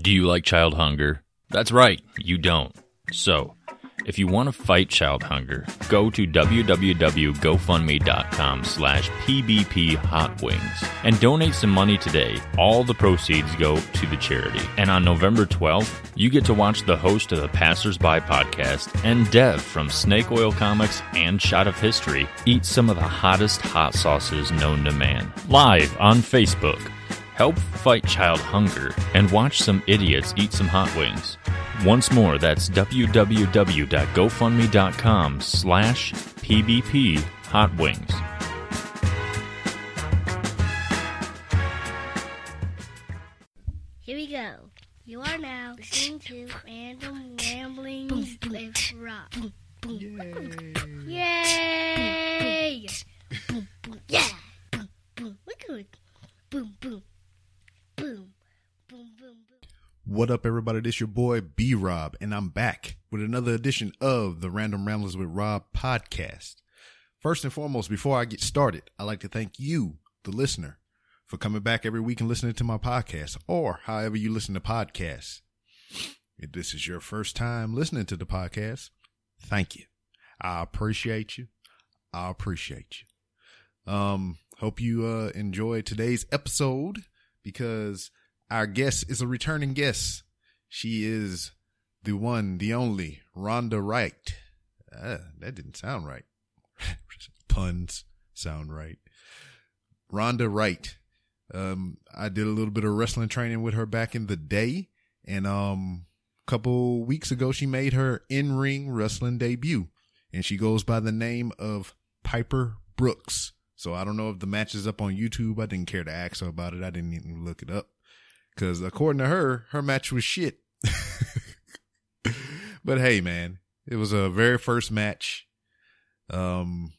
Do you like child hunger? That's right, you don't. So, if you want to fight child hunger, go to www.gofundme.com slash pbp and donate some money today. All the proceeds go to the charity. And on November 12th, you get to watch the host of the Passersby podcast and Dev from Snake Oil Comics and Shot of History eat some of the hottest hot sauces known to man. Live on Facebook. Help fight child hunger and watch some idiots eat some hot wings. Once more, that's www.gofundme.com slash pbp hot wings. Here we go. You are now listening to Random Ramblings with Rob. Yay! Yeah! Look at it. Boom, boom. Boom. Boom, boom, boom. What up, everybody? This your boy B Rob, and I'm back with another edition of the Random Ramblers with Rob podcast. First and foremost, before I get started, I'd like to thank you, the listener, for coming back every week and listening to my podcast, or however you listen to podcasts. If this is your first time listening to the podcast, thank you. I appreciate you. I appreciate you. Um, hope you uh enjoyed today's episode because our guest is a returning guest. She is the one, the only Rhonda Wright. Uh, that didn't sound right. Puns sound right. Rhonda Wright. Um, I did a little bit of wrestling training with her back in the day, and um, a couple weeks ago she made her in-ring wrestling debut, and she goes by the name of Piper Brooks. So I don't know if the match is up on YouTube. I didn't care to ask her about it. I didn't even look it up. Cause according to her, her match was shit. but hey, man, it was a very first match. Um,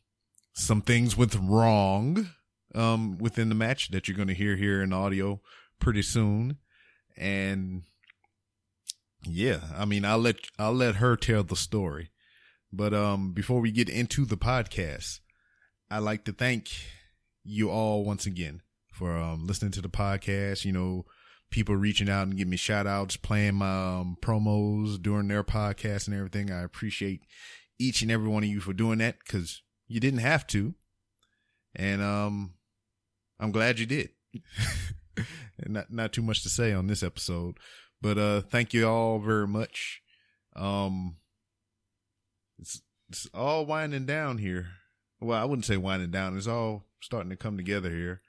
some things went wrong, um, within the match that you're going to hear here in audio pretty soon. And yeah, I mean, I'll let, I'll let her tell the story. But, um, before we get into the podcast, I'd like to thank you all once again for, um, listening to the podcast. You know, people reaching out and giving me shout outs, playing my um, promos during their podcast and everything. I appreciate each and every one of you for doing that because you didn't have to. And um, I'm glad you did. not not too much to say on this episode, but uh, thank you all very much. Um, it's it's all winding down here. Well, I wouldn't say winding down. It's all starting to come together here.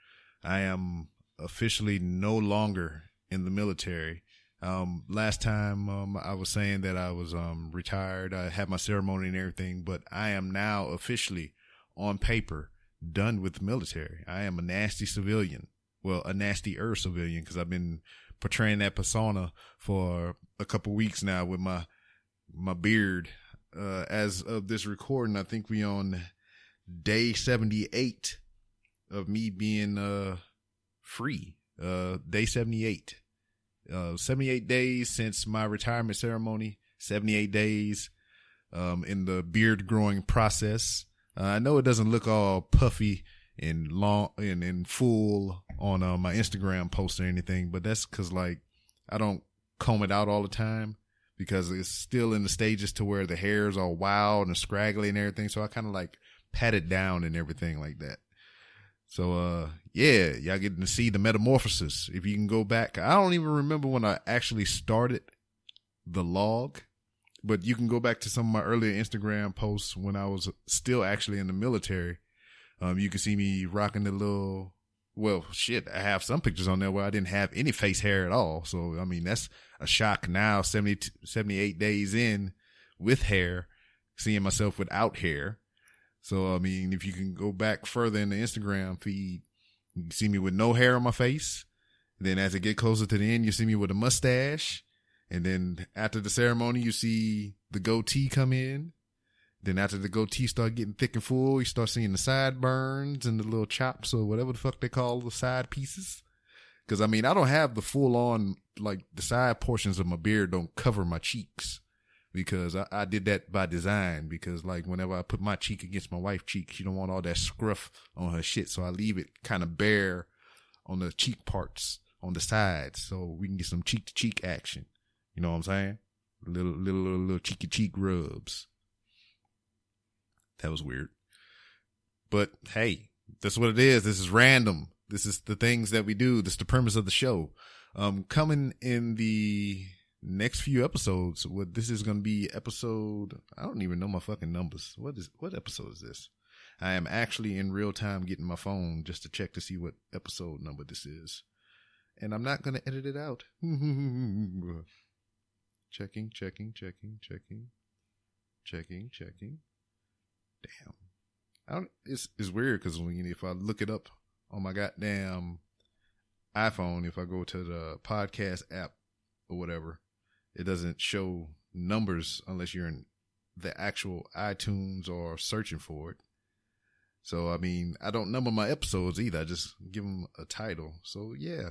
I am officially no longer in the military. Um, last time, um, I was saying that I was, um, retired. I had my ceremony and everything, but I am now officially on paper done with the military. I am a nasty civilian. Well, a nasty nastier civilian because I've been portraying that persona for a couple weeks now with my, my beard. Uh, as of this recording, I think we on day 78 of me being, uh, free. Uh, day 78. Uh, 78 days since my retirement ceremony, 78 days, um, in the beard growing process. Uh, I know it doesn't look all puffy and long and, and full on, uh, my Instagram post or anything, but that's cause like I don't comb it out all the time because it's still in the stages to where the hairs are wild and scraggly and everything. So I kind of like pat it down and everything like that. So, uh, yeah, y'all getting to see the metamorphosis. If you can go back, I don't even remember when I actually started the log, but you can go back to some of my earlier Instagram posts when I was still actually in the military. Um, you can see me rocking the little, well, shit, I have some pictures on there where I didn't have any face hair at all. So, I mean, that's a shock now, 70, 78 days in with hair, seeing myself without hair. So, I mean, if you can go back further in the Instagram feed, you see me with no hair on my face. Then as it get closer to the end, you see me with a mustache. And then after the ceremony, you see the goatee come in. Then after the goatee start getting thick and full, you start seeing the sideburns and the little chops or whatever the fuck they call the side pieces. Cause I mean, I don't have the full on, like the side portions of my beard don't cover my cheeks because I, I did that by design because like whenever I put my cheek against my wife's cheek, she don't want all that scruff on her shit. So I leave it kind of bare on the cheek parts on the sides so we can get some cheek to cheek action. You know what I'm saying? Little, little, little, little cheeky cheek rubs. That was weird. But hey, that's what it is. This is random. This is the things that we do. This is the premise of the show. Um, coming in the next few episodes, what this is going to be episode, I don't even know my fucking numbers. What is, what episode is this? I am actually in real time getting my phone just to check to see what episode number this is. And I'm not going to edit it out. checking, checking, checking, checking, checking, checking. Damn. I don't, it's, it's weird because if I look it up on my goddamn iPhone, if I go to the podcast app or whatever, it doesn't show numbers unless you're in the actual iTunes or searching for it. So, I mean, I don't number my episodes either. I just give them a title. So, yeah.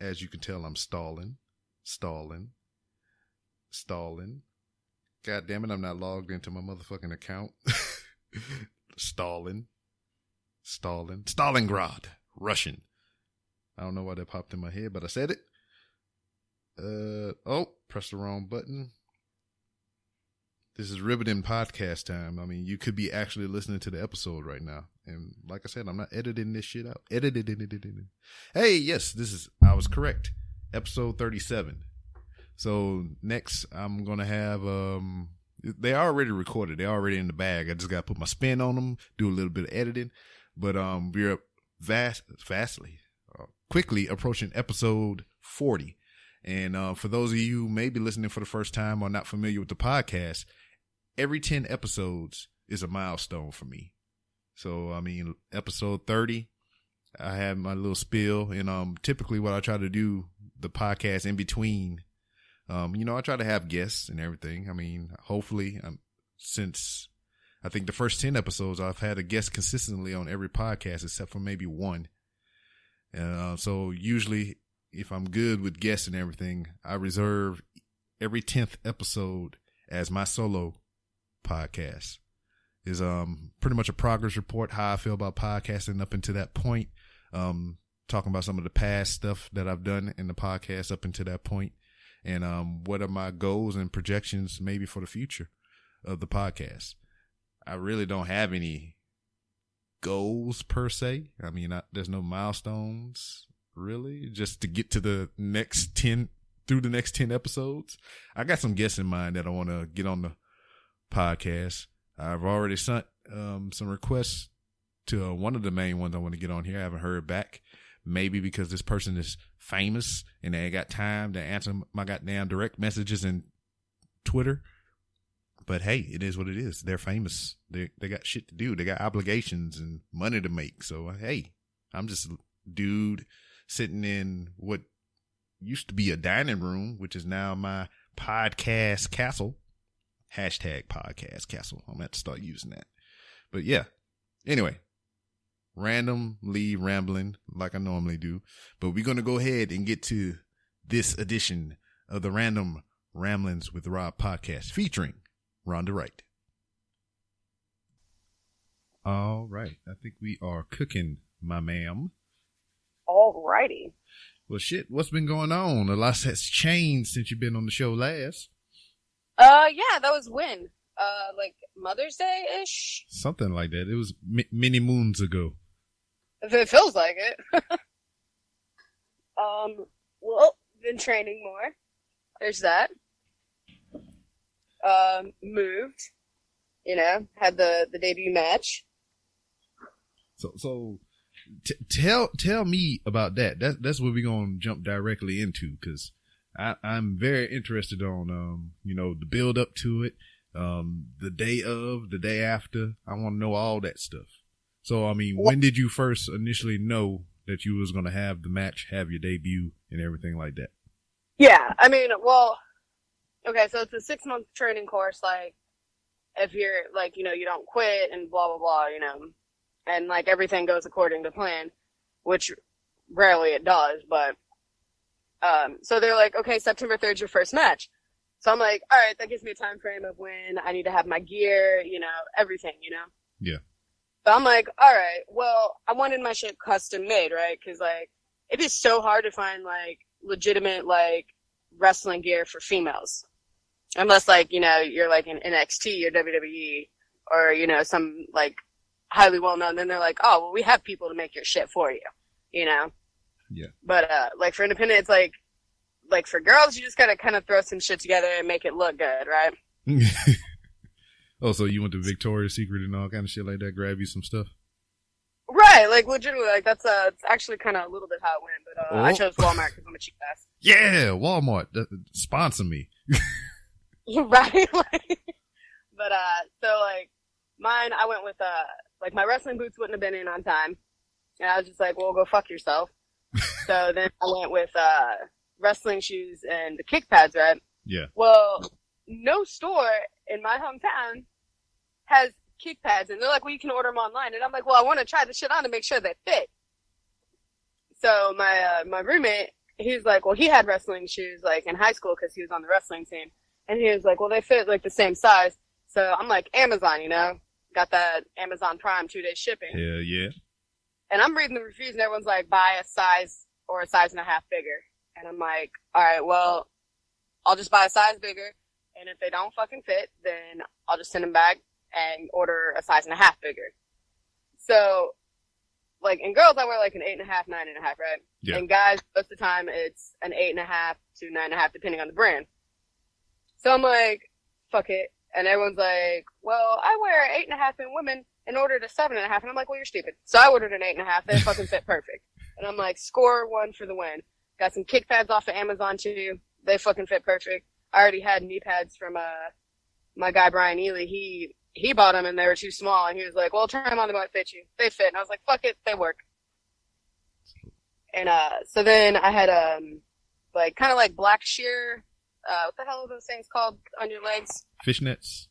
As you can tell, I'm stalling, stalling, stalling. God damn it, I'm not logged into my motherfucking account. stalling, stalling, Stalingrad, Russian. I don't know why that popped in my head, but I said it. Uh, oh, press the wrong button. This is riveting podcast time. I mean, you could be actually listening to the episode right now. And like I said, I'm not editing this shit out. Edited it. Hey, yes, this is, I was correct. Episode 37. So next I'm to have, um, they already recorded. They're already in the bag. I just got to put my spin on them, do a little bit of editing. But, um, we're vast, vastly, uh, quickly approaching episode 40. And, uh, for those of you maybe listening for the first time or not familiar with the podcast, every 10 episodes is a milestone for me. So, I mean, episode 30, I had my little spill and, um, typically what I try to do the podcast in between, um, you know, I try to have guests and everything. I mean, hopefully, um, since I think the first 10 episodes, I've had a guest consistently on every podcast except for maybe one. Uh, so usually if I'm good with guests and everything, I reserve every 10th episode as my solo podcast is um pretty much a progress report how I feel about podcasting up until that point. Um talking about some of the past stuff that I've done in the podcast up until that point and um what are my goals and projections maybe for the future of the podcast. I really don't have any goals per se. I mean, I, there's no milestones really just to get to the next 10 through the next 10 episodes. I got some guests in mind that I want to get on the podcast. I've already sent um, some requests to uh, one of the main ones I want to get on here. I haven't heard back. Maybe because this person is famous and they got time to answer my goddamn direct messages and Twitter. But hey, it is what it is. They're famous. They they got shit to do. They got obligations and money to make. So hey, I'm just dude sitting in what used to be a dining room, which is now my podcast castle hashtag podcast castle. I'm to to start using that. But yeah. Anyway, randomly rambling like I normally do. But we're going to go ahead and get to this edition of the Random Ramblings with Rob podcast featuring Rhonda Wright. All right. I think we are cooking, my ma'am. All righty. Well, shit, what's been going on? A lot has changed since you've been on the show last. Uh, yeah, that was when? Uh, like Mother's Day ish? Something like that. It was m- many moons ago. If It feels like it. um, well, been training more. There's that. Um, moved. You know, had the, the debut match. So, so, t- tell, tell me about that. That, that's what we're to jump directly into because I, am very interested on, um, you know, the build up to it, um, the day of, the day after. I want to know all that stuff. So, I mean, when did you first initially know that you was to have the match, have your debut and everything like that? Yeah. I mean, well, okay. So it's a six month training course. Like if you're like, you know, you don't quit and blah, blah, blah, you know, and like everything goes according to plan, which rarely it does, but um, so they're like, okay, September 3rd is your first match. So I'm like, all right, that gives me a time frame of when I need to have my gear, you know, everything, you know? Yeah. But I'm like, all right, well, I wanted my shit custom made, right? Cause like, it is so hard to find like legitimate like wrestling gear for females, unless like you know you're like in NXT or WWE or you know some like highly well known. Then they're like, oh well, we have people to make your shit for you, you know. Yeah. But uh, like for independent, it's like like for girls, you just gotta kind of throw some shit together and make it look good, right? oh, so you went to Victoria's Secret and all kind of shit like that, grab you some stuff? Right, like legitimately, like that's uh, it's actually kind of a little bit how it went, but uh, I Oh. chose Walmart because I'm a cheap ass. Yeah, Walmart, uh, sponsor me. right? like, but uh, so like mine, I went with uh, like my wrestling boots wouldn't have been in on time, and I was just like, well, go fuck yourself. so then I went with uh, wrestling shoes and the kick pads, right? Yeah. Well, no store in my hometown has kick pads, and they're like, well, you can order them online, and I'm like, well, I want to try the shit on to make sure they fit. So my uh, my roommate, he was like, well, he had wrestling shoes like in high school because he was on the wrestling team. And he was like, well, they fit like the same size. So I'm like, Amazon, you know, got that Amazon Prime two day shipping. Hell yeah. And I'm reading the reviews and everyone's like, buy a size or a size and a half bigger. And I'm like, all right, well, I'll just buy a size bigger. And if they don't fucking fit, then I'll just send them back and order a size and a half bigger. So, like, in girls, I wear like an eight and a half, nine and a half, right? Yeah. And guys, most of the time, it's an eight and a half to nine and a half, depending on the brand. So I'm like, fuck it. And everyone's like, well, I wear eight and a half in women and ordered a seven and a half. And I'm like, well, you're stupid. So I ordered an eight and a half. They fucking fit perfect. And I'm like, score one for the win. Got some kick pads off of Amazon too. They fucking fit perfect. I already had knee pads from, uh, my guy Brian Ely. He, he bought them and they were too small. And he was like, well, try them on. They might fit you. They fit. And I was like, fuck it. They work. And, uh, so then I had, um, like, kind of like black sheer, uh, what the hell are those things called on your legs? Fishnets.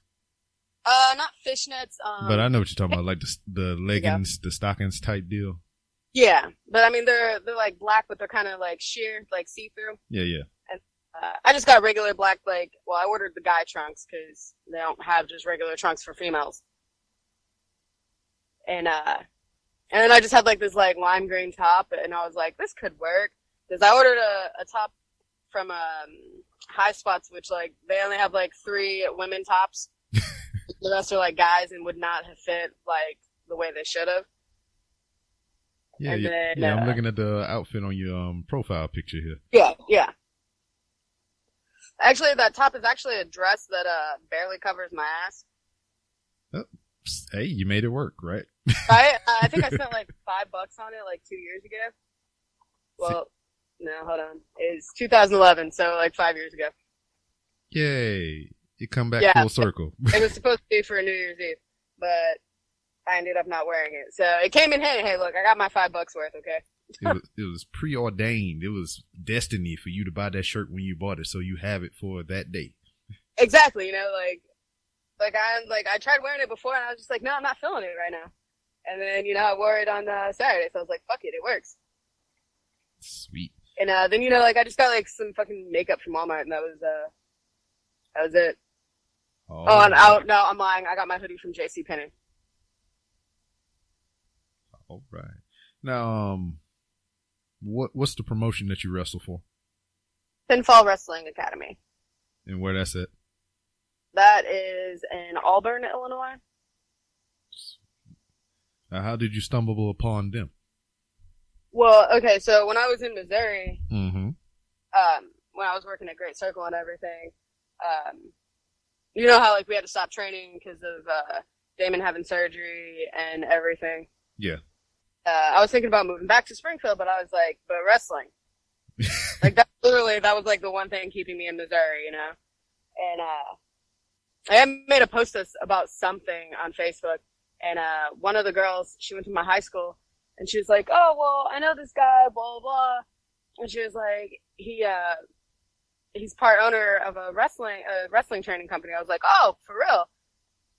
Uh, not fishnets. Um, but I know what you're talking about, like the the leggings, the stockings type deal. yeah, but I mean they're they're like black, but they're kind of like sheer, like see through. Yeah, yeah. Uh, I just got regular black, like well, I ordered the guy trunks because they don't have just regular trunks for females. And uh, and then I just had like this like lime green top, and I was like, this could work because I ordered a, a top from um High Spots, which like they only have like three women tops. the rest are like guys and would not have fit like the way they should have. Yeah, And yeah, then, yeah. I'm uh, looking at the outfit on your um profile picture here. Yeah, yeah. Actually, that top is actually a dress that uh barely covers my ass. Psst, Hey, you made it work, right? I uh, I think I spent like five bucks on it like two years ago. Well, no, hold on. It's 2011, so like five years ago. Yay! You come back Yeah. full circle. It was supposed to be for a New Year's Eve, but I ended up not wearing it. So it came in handy. Hey, look, I got my five bucks worth. Okay. it was it was preordained. It was destiny for you to buy that shirt when you bought it, so you have it for that day. Exactly. You know, like, like I like I tried wearing it before, and I was just like, no, I'm not feeling it right now. And then you know I wore it on uh, Saturday, so I was like, fuck it, it works. Sweet. And uh, then you know, like I just got like some fucking makeup from Walmart, and that was uh, that was it. Oh, Oh, and oh no, I'm lying. I got my hoodie from J.C. Penney. all right. Now, um, what what's the promotion that you wrestle for, Pinfall Wrestling Academy. and where that's at? That is in Auburn, Illinois. Now, how did you stumble upon them? Well, okay, so when I was in Missouri, Mm-hmm. um, when I was working at Great Circle and everything, um, you know how like we had to stop training because of uh, Damon having surgery and everything. Yeah. Uh, I was thinking about moving back to Springfield, but I was like, but wrestling. like that literally that was like the one thing keeping me in Missouri, you know. And uh I made a post about something on Facebook and uh one of the girls, she went to my high school and she was like, Oh well, I know this guy, blah blah blah and she was like, he uh he's part owner of a wrestling a wrestling training company. I was like, Oh, for real?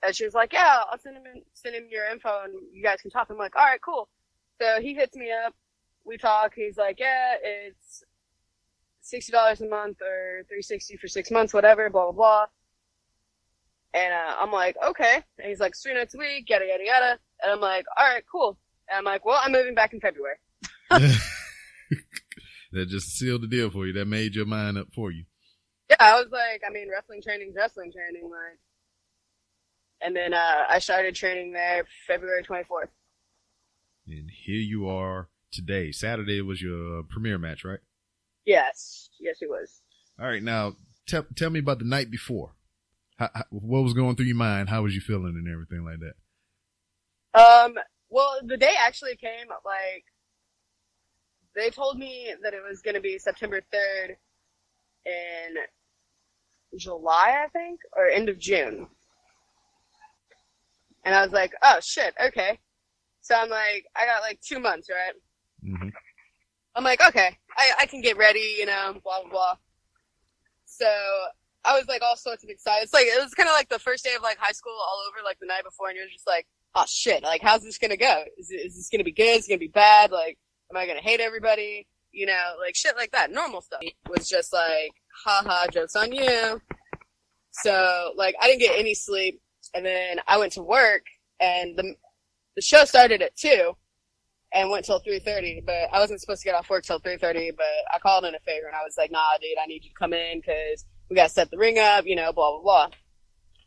And she was like, Yeah, I'll send him in, send him your info and you guys can talk. I'm like, All right, cool. So he hits me up we talk. He's like, yeah, it's sixty dollars a month or three sixty for six months, whatever, blah blah blah. And uh, I'm like, okay. And he's like, three nights a week, yada yada yada. And I'm like, all right, cool. And I'm like, well, I'm moving back in February. that just sealed the deal for you. That made your mind up for you. Yeah, I was like, I mean, wrestling training, wrestling training, like. And then uh, I started training there February 24th. And here you are today. Saturday was your premiere match, right? Yes, yes, it was. All right, now tell tell me about the night before. How, how, what was going through your mind? How was you feeling and everything like that? Um, well, the day actually came like they told me that it was going to be September 3rd in July, I think, or end of June. And I was like, oh shit, okay. So I'm like, I got like two months, right? Mm-hmm. I'm like, okay, I, I can get ready, you know, blah, blah, blah. So I was like all sorts of excited. It's like, it was kind of like the first day of like high school all over like the night before and you're just like, oh shit, like how's this gonna go? Is, is this gonna be good? Is it gonna be bad? Like, am I gonna hate everybody? You know, like shit like that. Normal stuff was just like, haha, jokes on you. So like, I didn't get any sleep and then I went to work and the, the show started at two and went till 3.30 but i wasn't supposed to get off work till 3.30 but i called in a favor and i was like nah dude i need you to come in because we got to set the ring up you know blah blah blah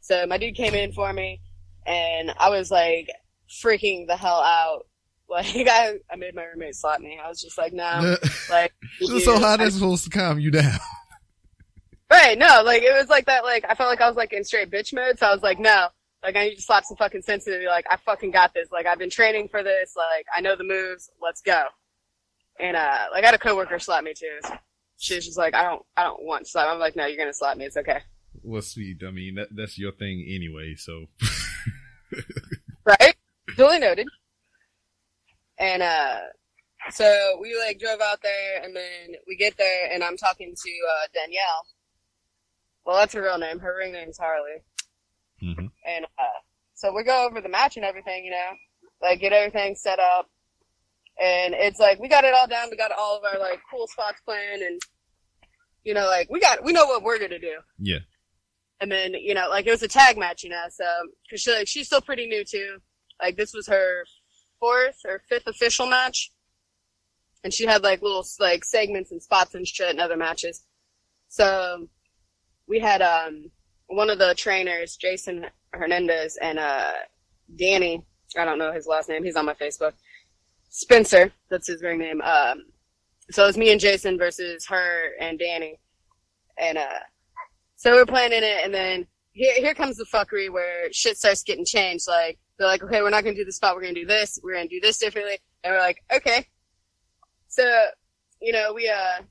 so my dude came in for me and i was like freaking the hell out like i, I made my roommate slap me i was just like no like so how that's supposed to calm you down right no like it was like that like i felt like i was like in straight bitch mode so i was like no like I need to slap some fucking sense into me. Like I fucking got this. Like I've been training for this. Like I know the moves. Let's go. And uh, like I had a coworker slap me too. She was just like, I don't, I don't want to slap. I'm like, no, you're gonna slap me. It's okay. Well, sweet. I mean, that, that's your thing anyway. So. right. Duly noted. And uh, so we like drove out there, and then we get there, and I'm talking to uh, Danielle. Well, that's her real name. Her ring name's Harley. Mm-hmm. And uh, so we go over the match and everything, you know, like get everything set up. And it's like we got it all down. We got all of our like cool spots planned, and you know, like we got we know what we're gonna do. Yeah. And then you know, like it was a tag match, you know, so because she like she's still pretty new too. Like this was her fourth or fifth official match, and she had like little like segments and spots and shit in other matches. So we had um one of the trainers, Jason Hernandez, and uh, Danny. I don't know his last name. He's on my Facebook. Spencer, that's his ring name. Um, so it's me and Jason versus her and Danny, and uh, so we're planning it, and then here here comes the fuckery where shit starts getting changed. Like they're like, okay, we're not gonna do this spot. We're gonna do this. We're gonna do this differently, and we're like, okay. So you know, we uh,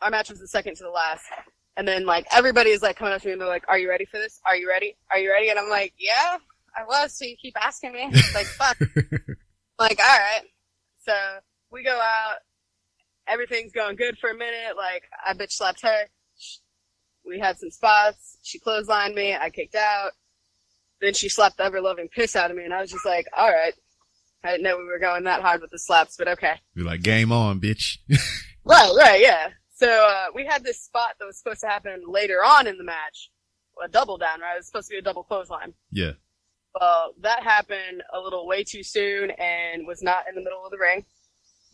our match was the second to the last, and then like everybody is like coming up to me and they're like, "Are you ready for this? Are you ready? Are you ready?" And I'm like, "Yeah, I was." So you keep asking me, like, "Fuck." like, all right. So we go out. Everything's going good for a minute. Like I bitch slapped her. We had some spots. She clotheslined me. I kicked out. Then she slapped the ever loving piss out of me, and I was just like, "All right." I didn't know we were going that hard with the slaps, but okay. You're like, game on, bitch. right, right, yeah. So uh, we had this spot that was supposed to happen later on in the match, a double down, right? It was supposed to be a double clothesline. Yeah. Well, that happened a little way too soon and was not in the middle of the ring.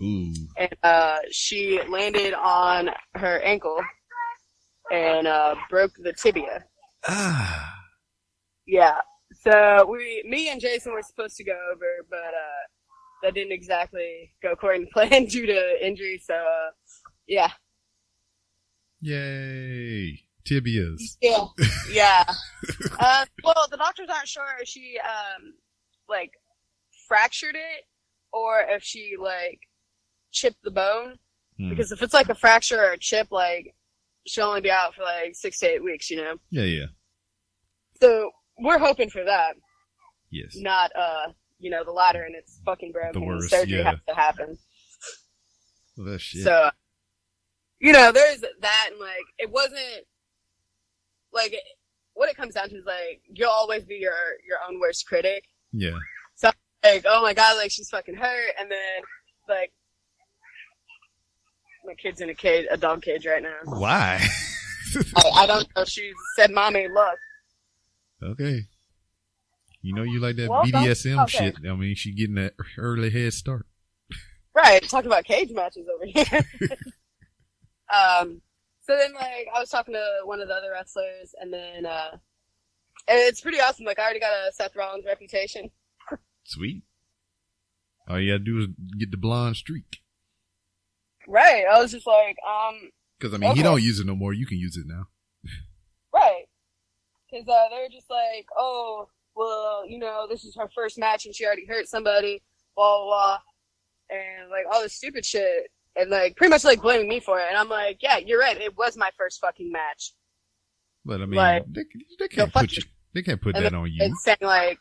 Ooh. And uh, she landed on her ankle and uh, broke the tibia. Ah. Yeah. So we, me and Jason were supposed to go over, but uh, that didn't exactly go according to plan due to injury. So uh, yeah, Yay. Tibias. Yeah. Yeah. uh, well, the doctors aren't sure if she, um, like, fractured it or if she, like, chipped the bone. Hmm. Because if it's like a fracture or a chip, like, she'll only be out for like six to eight weeks, you know? Yeah, yeah. So we're hoping for that. Yes. Not, uh, you know, the latter and it's fucking broken. The worst, surgery yeah. has to happen. Well, that shit. So, you know, there's that, and like, it wasn't like what it comes down to is like you'll always be your your own worst critic. yeah. So like, oh my god, like she's fucking hurt, and then like my kid's in a cage, a dog cage right now. Why? I, I don't know. She said, "Mommy, look." okay. You know you like that Well, BDSM okay. shit. I mean, she getting that early head start. Right, talking about cage matches over here. um, so then like I was talking to one of the other wrestlers, and then uh, and it's pretty awesome. Like I already got a Seth Rollins reputation. Sweet. All you gotta do is get the blonde streak. Right. I was just like, um, Because I mean, he don't use it no more. You can use it now. right. Because uh, they're just like, oh, well, you know, this is her first match and she already hurt somebody, blah, blah, blah. And like all this stupid shit. And like pretty much like blaming me for it. And I'm like, yeah, you're right. It was my first fucking match. But I mean, Like- they, they can't put you. They can't put And that on you. It's saying like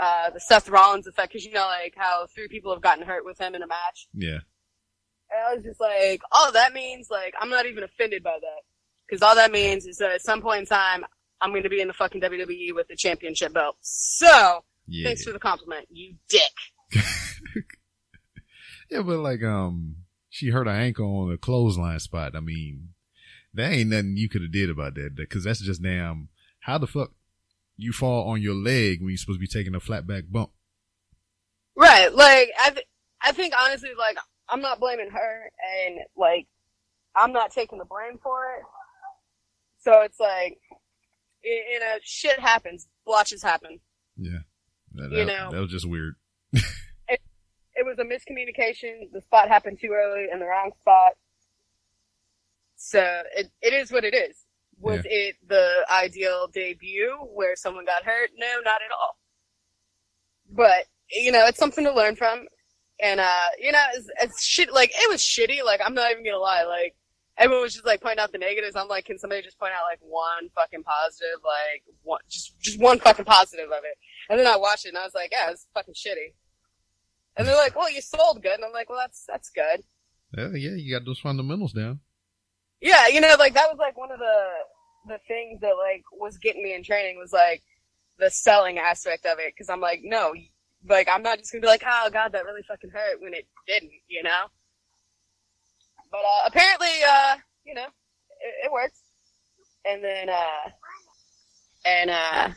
uh, the Seth Rollins effect. Because you know, like how three people have gotten hurt with him in a match. Yeah. And I was just like, all that means, like, I'm not even offended by that. Because all that means is that at some point in time, I'm going to be in the fucking WWE with the championship belt. So, Yeah. thanks for the compliment, you dick. Yeah, but like, um, she hurt her ankle on a clothesline spot. I mean, there ain't nothing you could have did about that because that's just damn. How the fuck you fall on your leg when you're supposed to be taking a flat back bump? Right, like, I, th- I think honestly, like, I'm not blaming her, and, like, I'm not taking the blame for it. So it's like, you, you know, shit happens. Blotches happen. Yeah, that, You that- know. that was just weird. it was a miscommunication. The spot happened too early in the wrong spot. So it, it is what it is. Was it the ideal debut where someone got hurt? No, not at all. But, you know, it's something to learn from. And, uh, you know, it's, it's shit, like, it was shitty. Like, I'm not even gonna lie. Like, everyone was just like pointing out the negatives. I'm like, can somebody just point out like one fucking positive? Like, one, just, just one fucking positive of it. And then I watched it and I was like, yeah, it's fucking shitty. And they're like, well, you sold good. And I'm like, well, that's, that's good. Yeah, yeah, you got those fundamentals down. Yeah, you know, like that was like one of the, the things that like was getting me in training was like the selling aspect of it. Cause I'm like, no, like I'm not just gonna be like, oh god, that really fucking hurt when it didn't, you know? But, uh, apparently, uh, you know, it, it works. And then, uh, and, uh,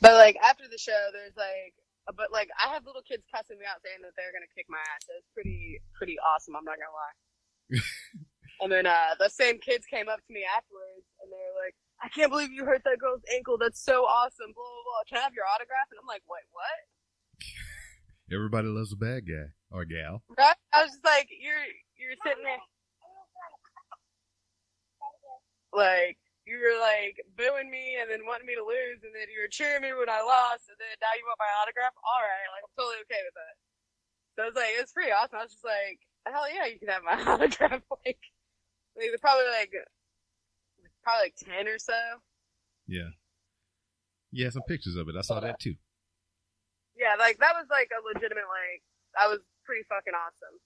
but like after the show, there's like, but like I have little kids cussing me out saying that they're gonna kick my ass. So It's pretty, pretty awesome. I'm not gonna lie. And then uh the same kids came up to me afterwards and they were like, I can't believe you hurt that girl's ankle. That's so awesome. Blah blah blah. Can I have your autograph? And I'm like, wait, what? Everybody loves a bad guy or gal. Right? I was just like, you're you're sitting there like you were like booing me and then wanting me to lose and then you were cheering me when I lost and then now you want my autograph? Alright, like I'm totally okay with that. So I was like, it's pretty awesome. I was just like, hell yeah, you can have my autograph. like, like they're probably like probably like ten or so. Yeah. Yeah, some pictures of it. I saw that too. Yeah, like that was like a legitimate like that was pretty fucking awesome.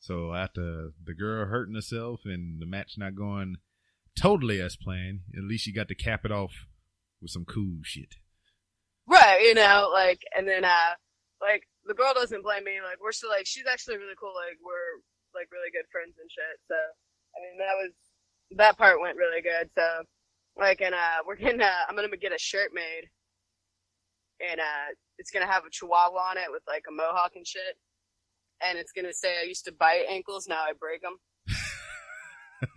So after the girl hurting herself and the match not going totally as planned, at least you got to cap it off with some cool shit. Right, you know, like and then uh like the girl doesn't blame me, like we're still like she's actually really cool, like we're like really good friends and shit. So I mean that was that part went really good. So like and uh we're gonna I'm gonna get a shirt made and uh it's gonna have a chihuahua on it with like a mohawk and shit. And it's gonna say I used to bite ankles, now I break them.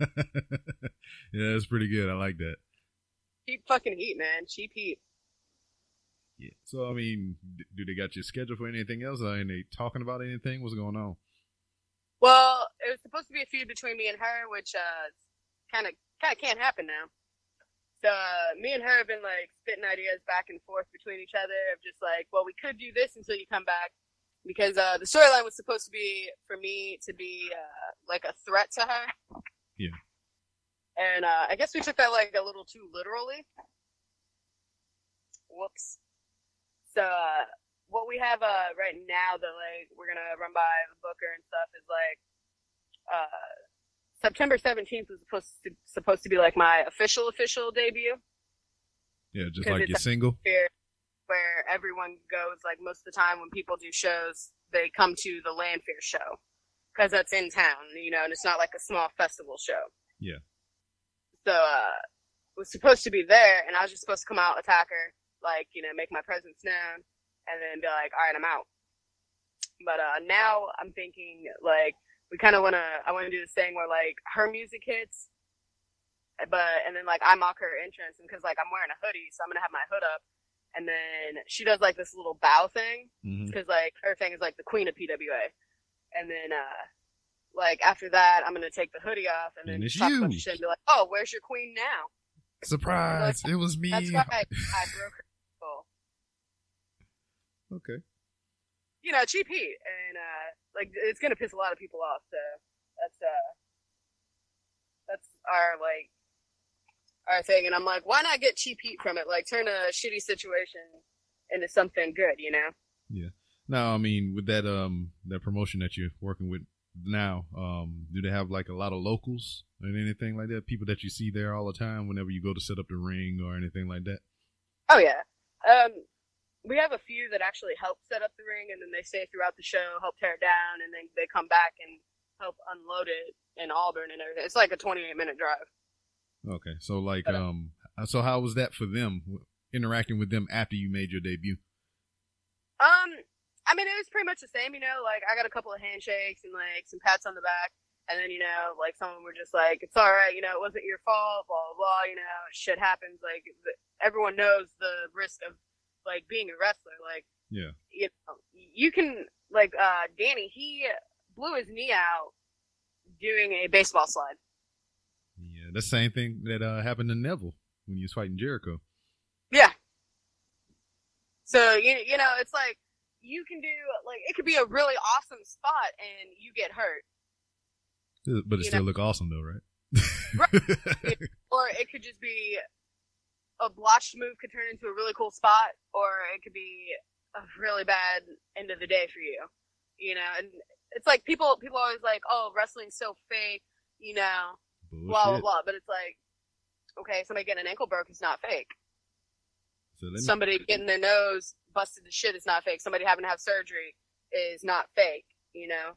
yeah, that's pretty good. I like that. Cheap fucking heat, man. Cheap heat. Yeah. So I mean, do they got you scheduled for anything else? Are they talking about anything? What's going on? Well, it was supposed to be a feud between me and her, which uh kind of kind of can't happen now. So uh, me and her have been like spitting ideas back and forth between each other of just like, well, we could do this until you come back, because uh, the storyline was supposed to be for me to be uh, like a threat to her. Yeah. And uh, I guess we took that like a little too literally. Whoops. So uh, what we have uh, right now that like we're gonna run by the booker and stuff is like uh, September seventeenth was supposed to supposed to be like my official official debut Yeah, just like your single. where everyone goes like most of the time when people do shows they come to the Landfair show because that's in town you know and it's not like a small festival show Yeah. so uh was supposed to be there and I was just supposed to come out attack her like you know make my presence known and then be like all right I'm out But uh, now I'm thinking like we kind of want to. I want to do this thing where like her music hits, but and then like I mock her entrance, and because like I'm wearing a hoodie, so I'm gonna have my hood up, and then she does like this little bow thing, Mhm. because like her thing is like the queen of PWA, and then uh like after that I'm gonna take the hoodie off and then And talk a bunch you. of shit and be like, oh, where's your queen now? Surprise! It was me. That's right, I broke her. Okay. You know, cheap heat, and uh like it's gonna piss a lot of people off. So that's uh that's our like our thing, and I'm like, why not get cheap heat from it? Like turn a shitty situation into something good, you know? Yeah. Now, I mean, with that um that promotion that you're working with now, um, do they have like a lot of locals and anything like that? People that you see there all the time whenever you go to set up the ring or anything like that? Oh yeah. Um, we have a few that actually help set up the ring, and then they stay throughout the show, help tear it down, and then they come back and help unload it in Auburn and everything. It's like a 28 minute drive. Okay, so like But, uh, um, so how was that for them interacting with them after you made your debut? Um, I mean, it was pretty much the same, you know. Like I got a couple of handshakes and like some pats on the back, and then you know, like some of them were just like, "It's all right, you know, it wasn't your fault." Blah blah blah. You know, shit happens. Like everyone knows the risk of like being a wrestler. Like Yeah. you know, you can like uh Danny. He blew his knee out doing a baseball slide. Yeah, the same thing that uh happened to Neville when he was fighting Jericho. Yeah. So you you know, it's like you can do like it could be a really awesome spot and you get hurt. But it You still know- look awesome though, right? or it could just be a blotched move could turn into a really cool spot, or it could be a really bad end of the day for you. You know, and it's like people people always like, oh, wrestling's so fake, you know, blah blah blah. But it's like, okay, somebody getting an ankle broke is not fake. So let me, Somebody getting their nose busted to shit is not fake. Somebody having to have surgery is not fake. You know,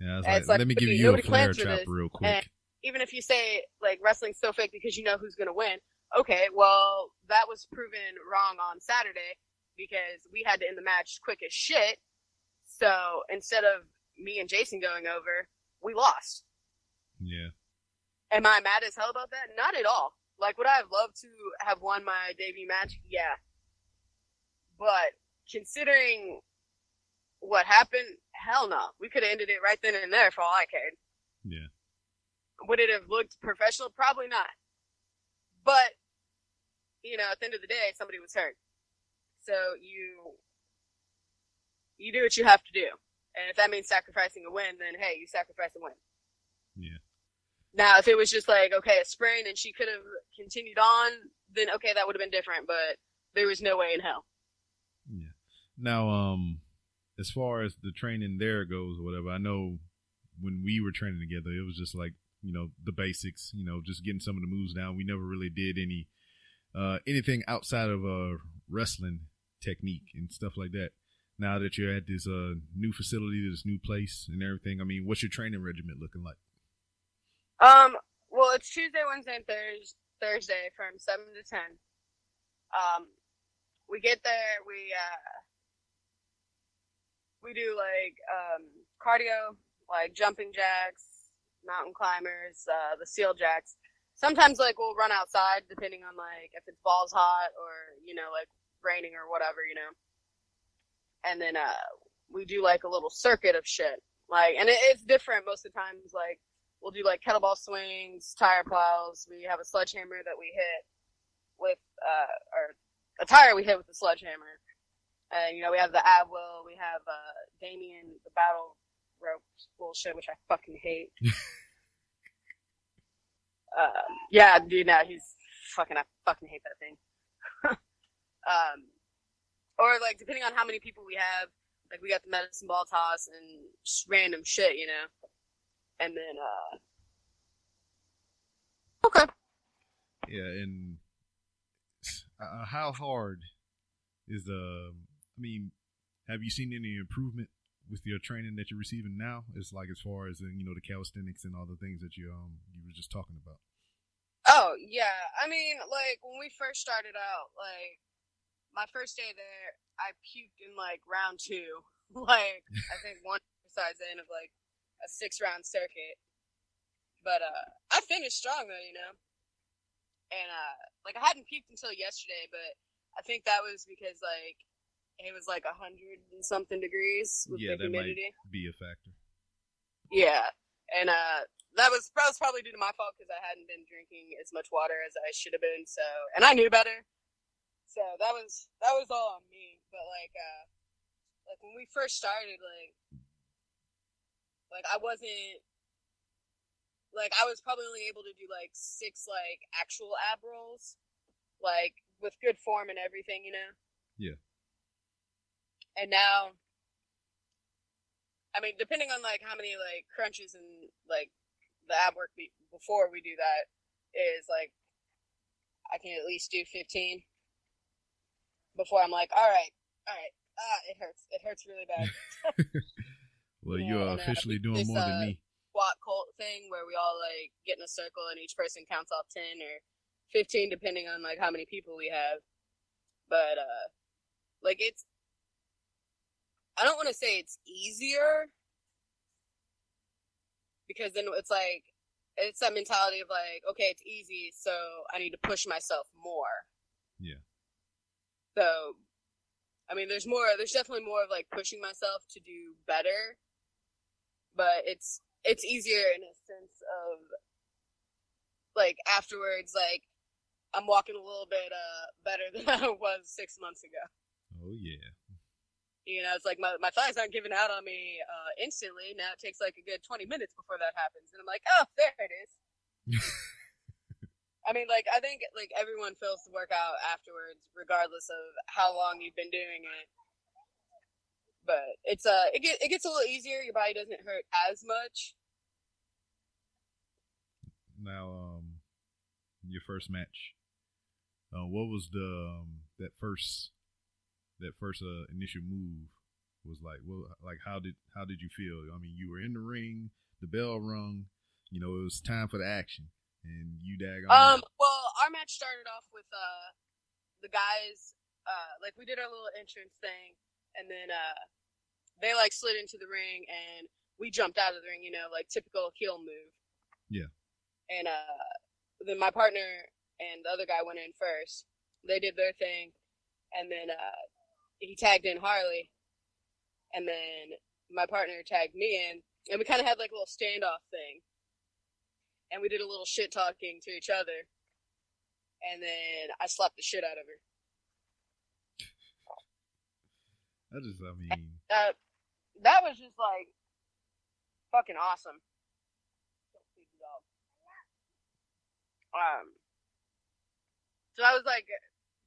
yeah, I was and like, let me give you a flare this, real quick. and- even if you say like wrestling's so fake because you know who's gonna win, okay, well that was proven wrong on Saturday because we had to end the match quick as shit. So instead of me and Jason going over, we lost. yeah, Am I mad as hell about that? Not at all. Like, would I have loved to have won my debut match? Yeah. But considering what happened, hell no. We could have ended it right then and there for all I cared. yeah. Would it have looked professional? Probably not. But, you know, at the end of the day, somebody was hurt. So you, you do what you have to do. And if that means sacrificing a win, then hey, you sacrifice a win. Yeah. Now, if it was just like, okay, a sprain and she could have continued on, then okay, that would have been different, but there was no way in hell. Yeah. Now, um, as far as the training there goes or whatever, I know when we were training together, it was just like, you know, the basics, you know, just getting some of the moves down. We never really did any, uh, anything outside of, uh, wrestling technique and stuff like that. Now that you're at this, uh, new facility, this new place and everything, I mean, what's your training regimen looking like? Um, well, it's Tuesday, Wednesday, and Thurs Thursday from 7 to 10. Um, we get there, we, uh, we do like, um, cardio, like jumping jacks, mountain climbers, uh, the seal jacks. Sometimes like we'll run outside depending on like if it's balls hot or, you know, like raining or whatever, you know. And then, uh, we do like a little circuit of shit. Like, and it, it's different most of the times, like, we'll do like kettlebell swings, tire plows. We have a sledgehammer that we hit with, uh, or a tire we hit with the sledgehammer. And, you know, we have the ab wheel. We have, uh, Damien, the battle rope bullshit, which I fucking hate. um, yeah, dude, now he's fucking, I fucking hate that thing. um, or like, depending on how many people we have, like we got the medicine ball toss and just random shit, you know? And then, uh, okay. Yeah, and uh, how hard is the? I mean, have you seen any improvement with your training that you're receiving now? It's like as far as uh, you know the calisthenics and all the things that you um you were just talking about. Oh, yeah. I mean, like, when we first started out, like, my first day there, I puked in, like, round two. like I think one exercise in of like a six round circuit. But uh I finished strong though, you know. And uh like I hadn't puked until yesterday, but I think that was because like it was like a hundred and something degrees with yeah, the that might humidity. be a factor. Yeah, and uh, that was that was probably due to my fault because I hadn't been drinking as much water as I should have been. So, and I knew better. So that was that was all on me. But like, uh, like when we first started, like, like I wasn't like I was probably only able to do like six like actual ab rolls, like with good form and everything, you know. Yeah. And now I mean, depending on like how many like crunches and like the ab work be- before we do that is like I can at least do 15 before I'm like, all right, all right, ah, it hurts, it hurts really bad. Well, you are and, uh, officially doing this, more uh, than me. Squat cult thing where we all like get in a circle and each person counts off 10 or 15 depending on like how many people we have. But uh, like it's, I don't want to say it's easier because then it's like it's that mentality of like, okay, it's easy, so I need to push myself more. Yeah. So, I mean, there's more. There's definitely more of like pushing myself to do better, but it's it's easier in a sense of like afterwards, like I'm walking a little bit uh better than I was six months ago. Oh yeah. You know, it's like my, my thighs aren't giving out on me uh, instantly. Now it takes like a good 20 minutes before that happens. And I'm like, oh, there it is. I mean, like, I think like everyone feels the workout afterwards, regardless of how long you've been doing it. But it's uh, it, get, it gets a little easier. Your body doesn't hurt as much. Now, um, your first match. Uh, what was the um, that first that first uh, initial move was like? Well, like how did how did you feel? I mean, you were in the ring, the bell rung. You know, it was time for the action, and you dag Um, well, our match started off with uh, the guys. Uh, like we did our little entrance thing, and then uh, they like slid into the ring, and we jumped out of the ring. You know, like typical heel move. Yeah. And uh, then my partner and the other guy went in first. They did their thing, and then uh, he tagged in Harley, and then my partner tagged me in, and we kind of had like a little standoff thing, and we did a little shit talking to each other, and then I slapped the shit out of her. I just, I mean, Uh, that was just like fucking awesome. Um, so that was like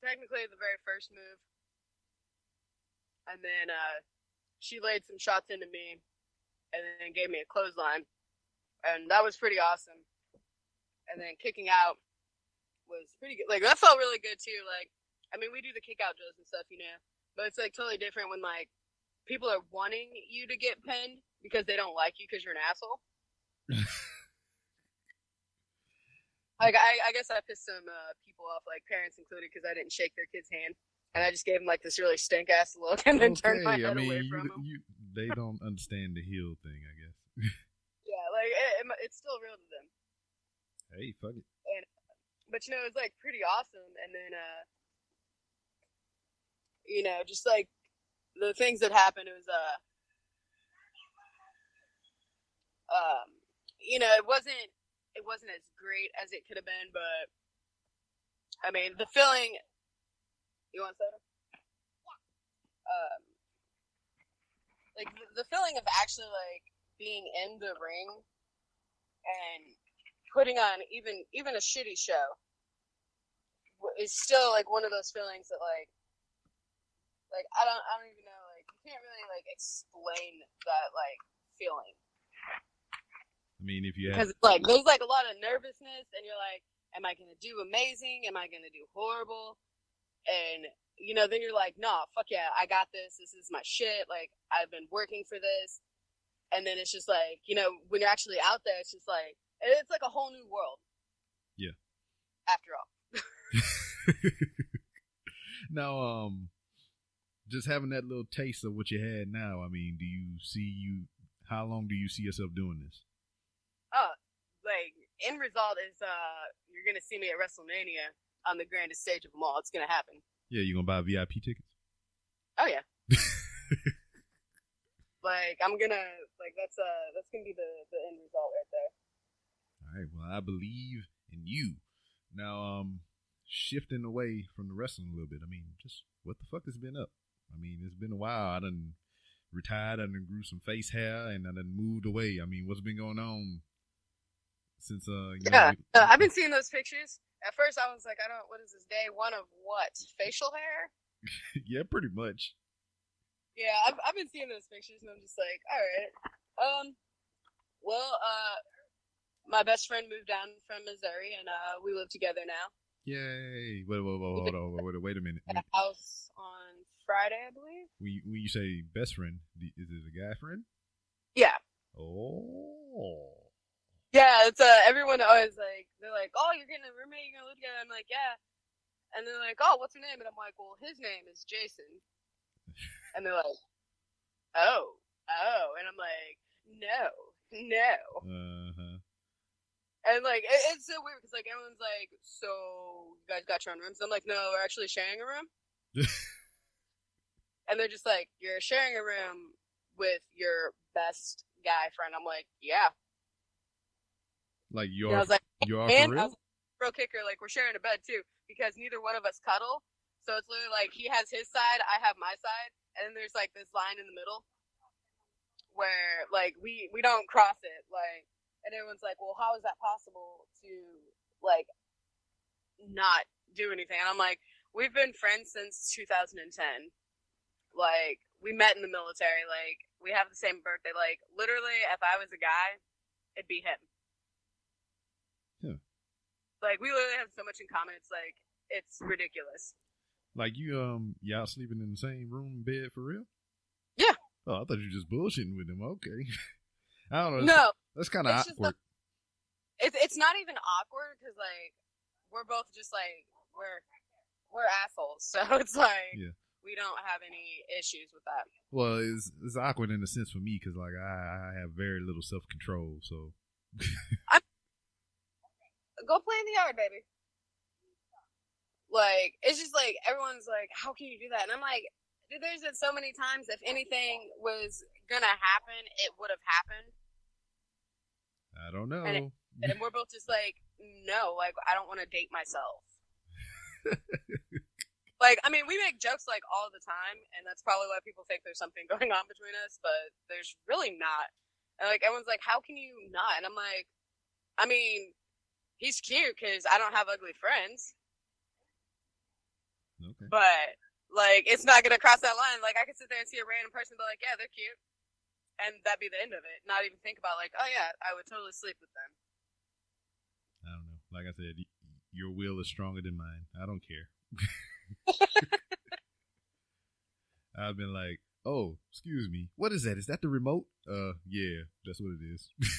technically the very first move, and then uh, she laid some shots into me, and then gave me a clothesline, and that was pretty awesome. And then kicking out was pretty good. Like that felt really good too. Like, I mean, we do the kick out drills and stuff, you know, but it's like totally different when like people are wanting you to get pinned because they don't like you because you're an asshole. like I, I guess I pissed some uh, people off, like parents included, because I didn't shake their kid's hand, and I just gave him like this really stink ass look, and then turned my head I mean, away you, from them. you, they don't understand the heel thing, I guess. Yeah, like it, it, it's still real to them, hey, fuck it. but you know, it's like pretty awesome. And then, uh, you know, just like the things that happened, it was uh, um, you know, it wasn't it wasn't as great as it could have been, but I mean, the feeling. You want soda? Um, like the, the feeling of actually like being in the ring and putting on even even a shitty show is still like one of those feelings that like like I don't I don't even know like you can't really like explain that like feeling. I mean, if you because it's like there's like a lot of nervousness and you're like am i gonna do amazing? Am i gonna do horrible and you know then you're like nah fuck yeah i got this this is my shit like i've been working for this and then it's just like you know when you're actually out there it's just like it's like a whole new world Yeah. after all now, um, just having that little taste of what you had now. I mean, do you see you? How long do you see yourself doing this? Oh, like end result is uh you're gonna see me at WrestleMania on the grandest stage of them all. It's gonna happen. Yeah, you gonna buy VIP tickets? Oh yeah. like I'm gonna like that's uh that's gonna be the the end result right there. All right. Well, I believe in you. Now, um, shifting away from the wrestling a little bit. I mean, just what the fuck has been up? I mean, it's been a while. I done retired. I done grew some face hair, and I done moved away. I mean, what's been going on since? Uh, Yeah, know, uh, I've been seeing those pictures. At first, I was like, I don't. What is this day one of what? Facial hair? yeah, pretty much. Yeah, I've I've been seeing those pictures, and I'm just like, all right. Um, well, uh, my best friend moved down from Missouri, and uh, we live together now. Yay! Wait, wait, wait, hold on, wait, wait, wait a minute. At a house on Friday, I believe. When you, when you say best friend, is it a guy friend? Yeah, Oh, yeah. It's uh, everyone always like they're like, oh, you're getting a roommate, you're gonna live together. I'm like, yeah. And they're like, oh, what's her name? And I'm like, well, his name is Jason. And they're like, oh, oh, and I'm like, no, no. uh huh. And like it, it's so weird because like everyone's like, "So you guys got your own rooms?" I'm like, "No, we're actually sharing a room." and they're just like, "You're sharing a room with your best guy friend." I'm like, "Yeah." Like And you're I was like, you're for "And I was like, bro, kicker, like we're sharing a bed too because neither one of us cuddle. So it's literally like he has his side, I have my side, and then there's like this line in the middle where like we we don't cross it like and everyone's like well how is that possible to like not do anything? And i'm like we've been friends since 2010 like we met in the military like we have the same birthday like literally if i was a guy it'd be him Yeah. like we literally have so much in common it's like it's ridiculous Like you um y'all sleeping in the same room bed for real? Yeah. Oh, I thought you were just bullshitting with him. Okay. I don't know. no That's kind of awkward. it's it's not even awkward because like we're both just like we're we're assholes, so it's like Yeah. we don't have any issues with that. Well, it's it's awkward in a sense for me because like I, I have very little self control. So Go play in the yard, baby. Like it's just like everyone's like, how can you do that? And I'm like, dude, there's been so many times. If anything was gonna happen, it would have happened, I don't know. And and we're both just like, no, like I don't want to date myself. like, I mean, we make jokes like all the time, and that's probably why people think there's something going on between us, but there's really not. And like everyone's like, how can you not? And I'm like, I mean, he's cute because I don't have ugly friends, okay. but like it's not gonna cross that line. Like I could sit there and see a random person be like, yeah, they're cute, and that'd be the end of it. Not even think about like, oh yeah, I would totally sleep with them. I don't know. Like I said, your will is stronger than mine. I don't care. I've been like, oh, excuse me. What is that? Is that the remote? Uh, yeah, that's what it is.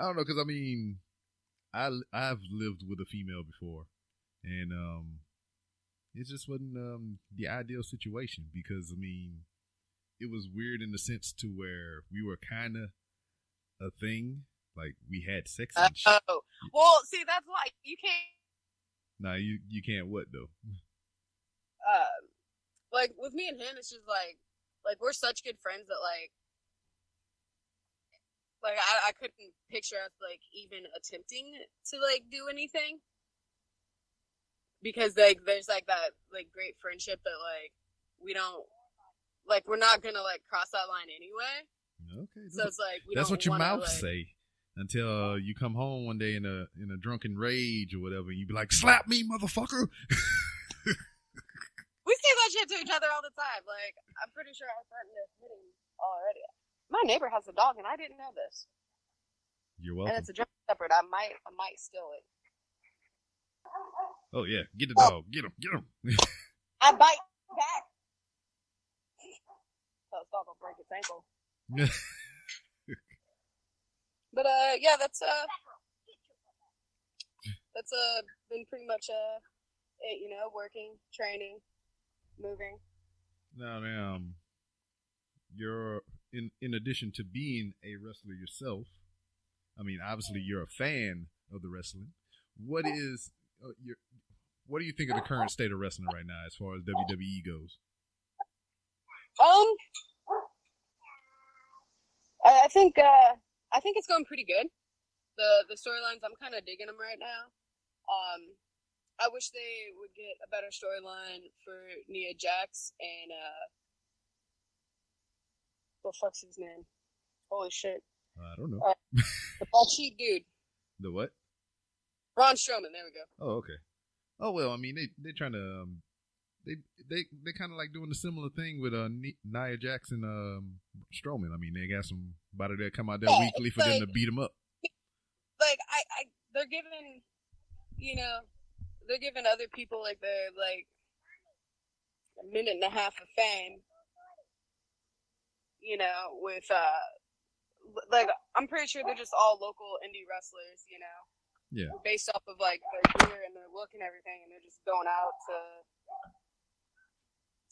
I don't know, cause I mean, I I've lived with a female before, and um, it just wasn't um the ideal situation because I mean, it was weird in the sense to where we were kind of a thing, like we had sex and shit. Oh, well, see, that's why you can't. Nah, you you can't what though? Um, like with me and him, it's just like, like we're such good friends that like, like I, I couldn't picture us like even attempting to like do anything because like there's like that like great friendship that like we don't like we're not gonna like cross that line anyway. Okay, So it's like we that's what your wanna, mouth like, say until uh, you come home one day in a in a drunken rage or whatever, and you be like, "Slap me, motherfucker!" We say that shit to each other all the time. Like, I'm pretty sure I started to hit him already. My neighbor has a dog, and I didn't know this. You're welcome. And it's a German Shepherd. I might, I might steal it. Oh yeah, get the dog, get him, get him. I bite back. So this dog will break its ankle. But uh, yeah, that's uh, that's uh, been pretty much uh, it, you know, working, training, moving. Now, um, you're in in addition to being a wrestler yourself. I mean, obviously, you're a fan of the wrestling. What is uh, your what do you think of the current state of wrestling right now, as far as WWE goes? Um, I think uh, I think it's going pretty good. The the storylines I'm kind of digging them right now. Um, I wish they would get a better storyline for Nia Jax and uh, the fuck's his name? Holy shit! I don't know. Uh, The bald sheep dude, the what? Braun Strowman. There we go. Oh, okay. Oh well, I mean they they're trying to um, they they they kind of like doing a similar thing with uh Nia Jackson um Strowman. I mean they got somebody that come out there Yeah, weekly for them to beat them up. Like I, I, they're giving, you know, they're giving other people like their like a minute and a half of fame. You know, with uh, like I'm pretty sure they're just all local indie wrestlers. You know, Yeah. based off of like their gear and their look and everything, and they're just going out to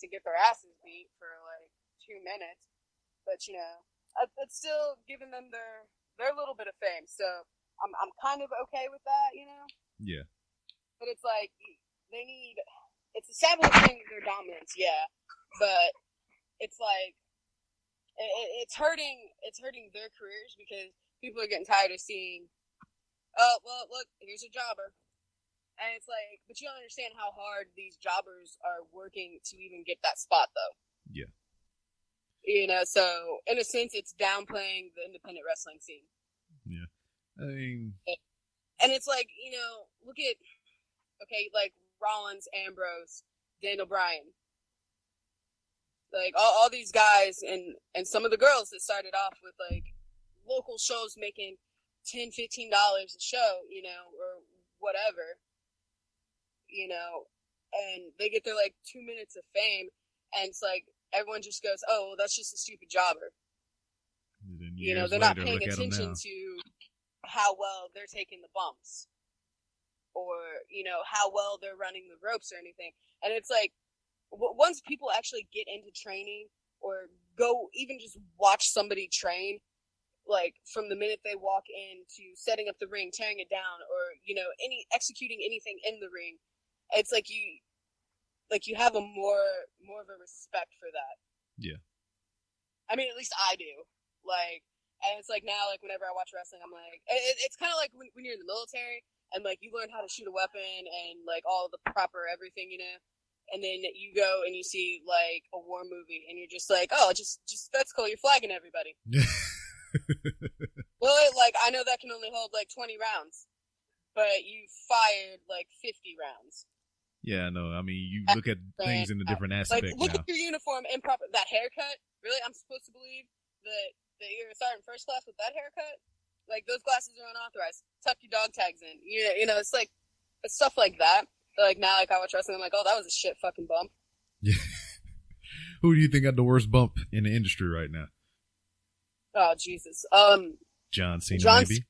to get their asses beat for like two minutes. But you know, it's still giving them their their little bit of fame. So I'm I'm kind of okay with that, you know. Yeah. But it's like they need it's establishing their dominance, yeah, but it's like it, it- it's hurting it's hurting their careers because people are getting tired of seeing oh well look here's a jobber. And it's like but you don't understand how hard these jobbers are working to even get that spot though. Yeah. you know so in a sense it's downplaying the independent wrestling scene. Yeah, I mean, and it's like you know look at okay like rollins ambrose daniel bryan like all, all these guys and and some of the girls that started off with like local shows making 10 15 dollars a show you know or whatever you know and they get their like two minutes of fame and it's like everyone just goes oh well, that's just a stupid jobber. You know they're not paying look at 'em attention to how well they're taking the bumps or you know how well they're running the ropes or anything. And it's like once people actually get into training or go even just watch somebody train like from the minute they walk in to setting up the ring tearing it down or you know any executing anything in the ring it's like you like you have a more more of a respect for that. Yeah. i mean at least i do. Like and it's like now like whenever i watch wrestling i'm like it, it's kind of like when, when you're in the military and like you learn how to shoot a weapon and like all the proper everything you know and then you go and you see like a war movie and you're just like oh just just that's cool. You're flagging everybody. Well it, like i know that can only hold like 20 rounds but you fired like 50 rounds. Yeah, no. I mean, you look at things in a different aspect like look now. at your uniform improper that haircut. Really i'm supposed to believe that that you're starting first class with that haircut? Like those glasses are unauthorized. Tuck your dog tags in. You know, you know it's like it's stuff like that like now like i watch wrestling i'm like oh that was a shit fucking bump Yeah. Who do you think got the worst bump in the industry right now? oh jesus um John Cena, John maybe.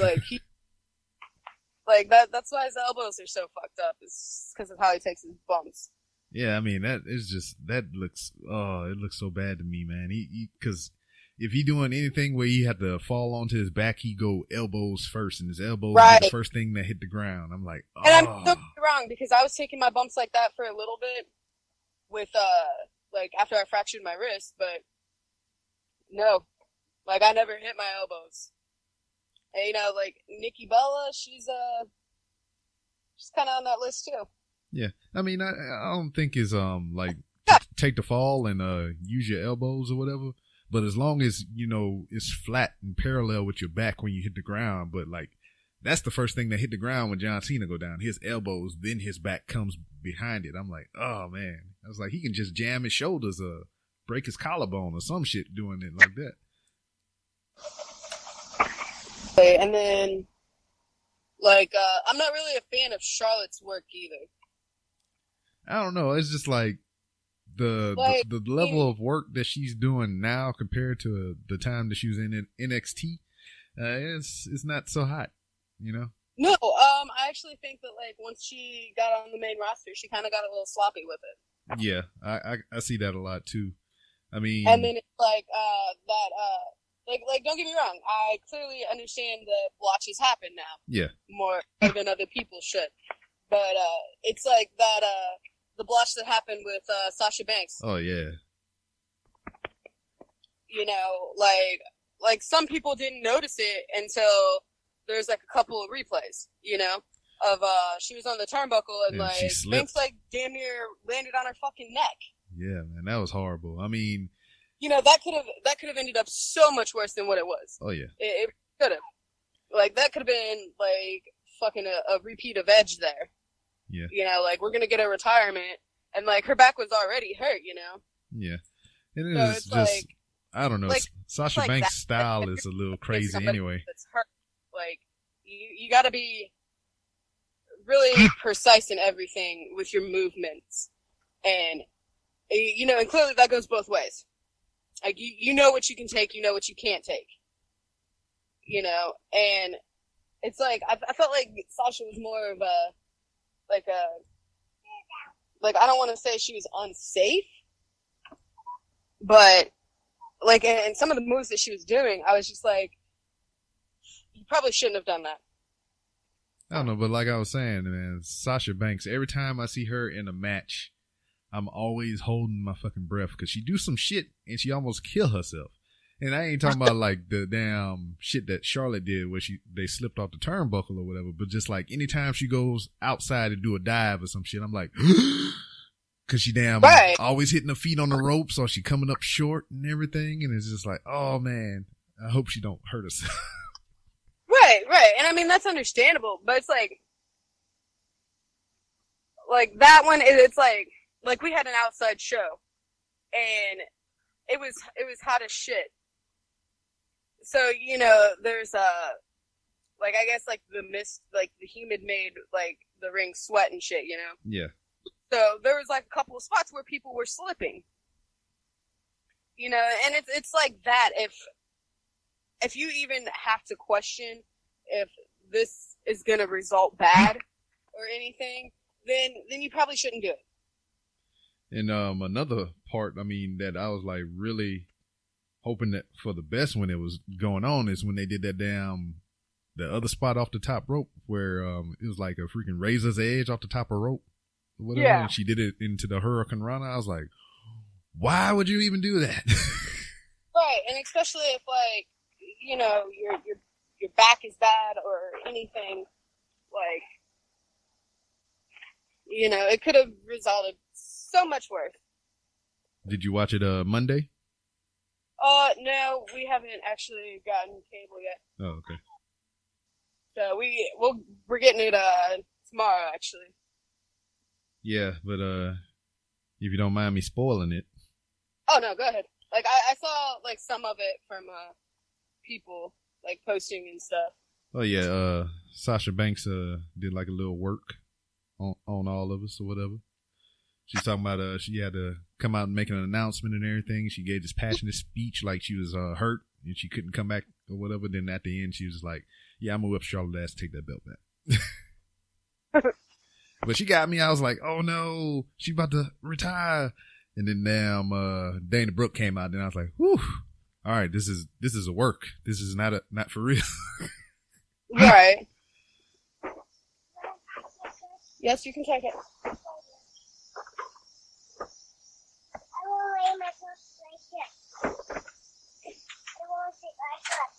like he like that that's why his elbows are so fucked up is because of how he takes his bumps Yeah, I mean that is just that looks oh it looks so bad to me, man. He because if he doing anything where he had to fall onto his back, he go elbows first, and his elbows are the first thing that hit the ground. I'm like, oh, And I'm get me wrong because I was taking my bumps like that for a little bit with uh like after I fractured my wrist, but no, like I never hit my elbows. And, you know, like Nikki Bella, she's uh she's kind of on that list too. yeah. I mean, I I don't think is um like take the fall and uh use your elbows or whatever. But as long as you know it's flat and parallel with your back when you hit the ground, but like that's the first thing that hit the ground when John Cena go down. His elbows, then his back comes behind it. I'm like, oh man. I was like, he can just jam his shoulders, uh, break his collarbone or some shit doing it like that. And then like uh I'm not really a fan of Charlotte's work either. I don't know. It's just like the Like, the, the level of work that she's doing now compared to the time that she was in NXT. Uh, it's it's not so hot, you know. No, um, I actually think that like once she got on the main roster, she kind of got a little sloppy with it. Yeah, I, I I see that a lot too. I mean, And then it's like uh that uh like like don't get me wrong, I clearly understand that blotches happen now yeah, more than other people should, but uh it's like that uh the blotch that happened with uh Sasha Banks. oh yeah, you know, like like some people didn't notice it until there's like a couple of replays, you know, of uh she was on the turnbuckle and And like. Banks like damn near landed on her fucking neck. yeah, man, that was horrible. I mean, You know, that could have that could have ended up so much worse than what it was. oh yeah, It, it could have. Like that could have been like fucking a, a repeat of Edge there. Yeah. You know, like we're gonna get a retirement and like her back was already hurt, you know. yeah. And it So is just, like- I don't know. like- Sasha like Banks' style is a little crazy anyway. It's hurt. Like you, you got to be really precise in everything with your movements, and you know, and clearly that goes both ways. Like you, you know what you can take, you know what you can't take. You know, and it's like I, I felt like Sasha was more of a like a like I don't want to say she was unsafe, but like and some of the moves that she was doing, I was just like, you probably shouldn't have done that. I don't know, but like I was saying, man, Sasha Banks. Every time I see her in a match, I'm always holding my fucking breath because she do some shit and she almost kill herself. And I ain't talking about like the damn shit that Charlotte did where she they slipped off the turnbuckle or whatever, but just like anytime she goes outside to do a dive or some shit, I'm like, cause she damn Right. always hitting her feet on the ropes or she coming up short and everything, and it's just like, oh man, I hope she don't hurt herself. Right, right. And I mean, that's understandable, but it's like, like that one, it, it's like, like we had an outside show and it was, it was hot as shit. So, you know, there's, uh, like, I guess like the mist, like the humid made like the ring sweat and shit, you know? yeah, So there was like a couple of spots where people were slipping. You know, and it's it's like that if if you even have to question if this is going to result bad or anything, then then you probably shouldn't do it. And um, another part, I mean, that I was like really hoping that for the best when it was going on is when they did that damn the other spot off the top rope where um it was like a freaking razor's edge off the top of rope, whatever. Yeah. And she did it into the Hurricanrana. I was like, why would you even do that? Right, and especially if like you know your your your back is bad or anything like you know, it could have resulted so much worse. did you watch it uh Monday? Uh no, we haven't actually gotten cable yet. Oh, okay. So we we'll we're getting it uh tomorrow actually. Yeah, but uh, if you don't mind me spoiling it, Oh no, go ahead. Like I, I saw like some of it from uh people like posting and stuff. Oh yeah, uh Sasha Banks uh did like a little work on on all of us or whatever. She's talking about uh she had to come out and make an announcement and everything. She gave this passionate speech like she was uh hurt and she couldn't come back or whatever. Then at the end she was like, Yeah, I'm gonna whip Charlotte ass take that belt back. but she got me, I was like, Oh no, she about to retire. And then damn uh Dana Brooke came out and I was like, Whew, all right, this is this is a work. This is not a not for real. Right. yes, you can take it.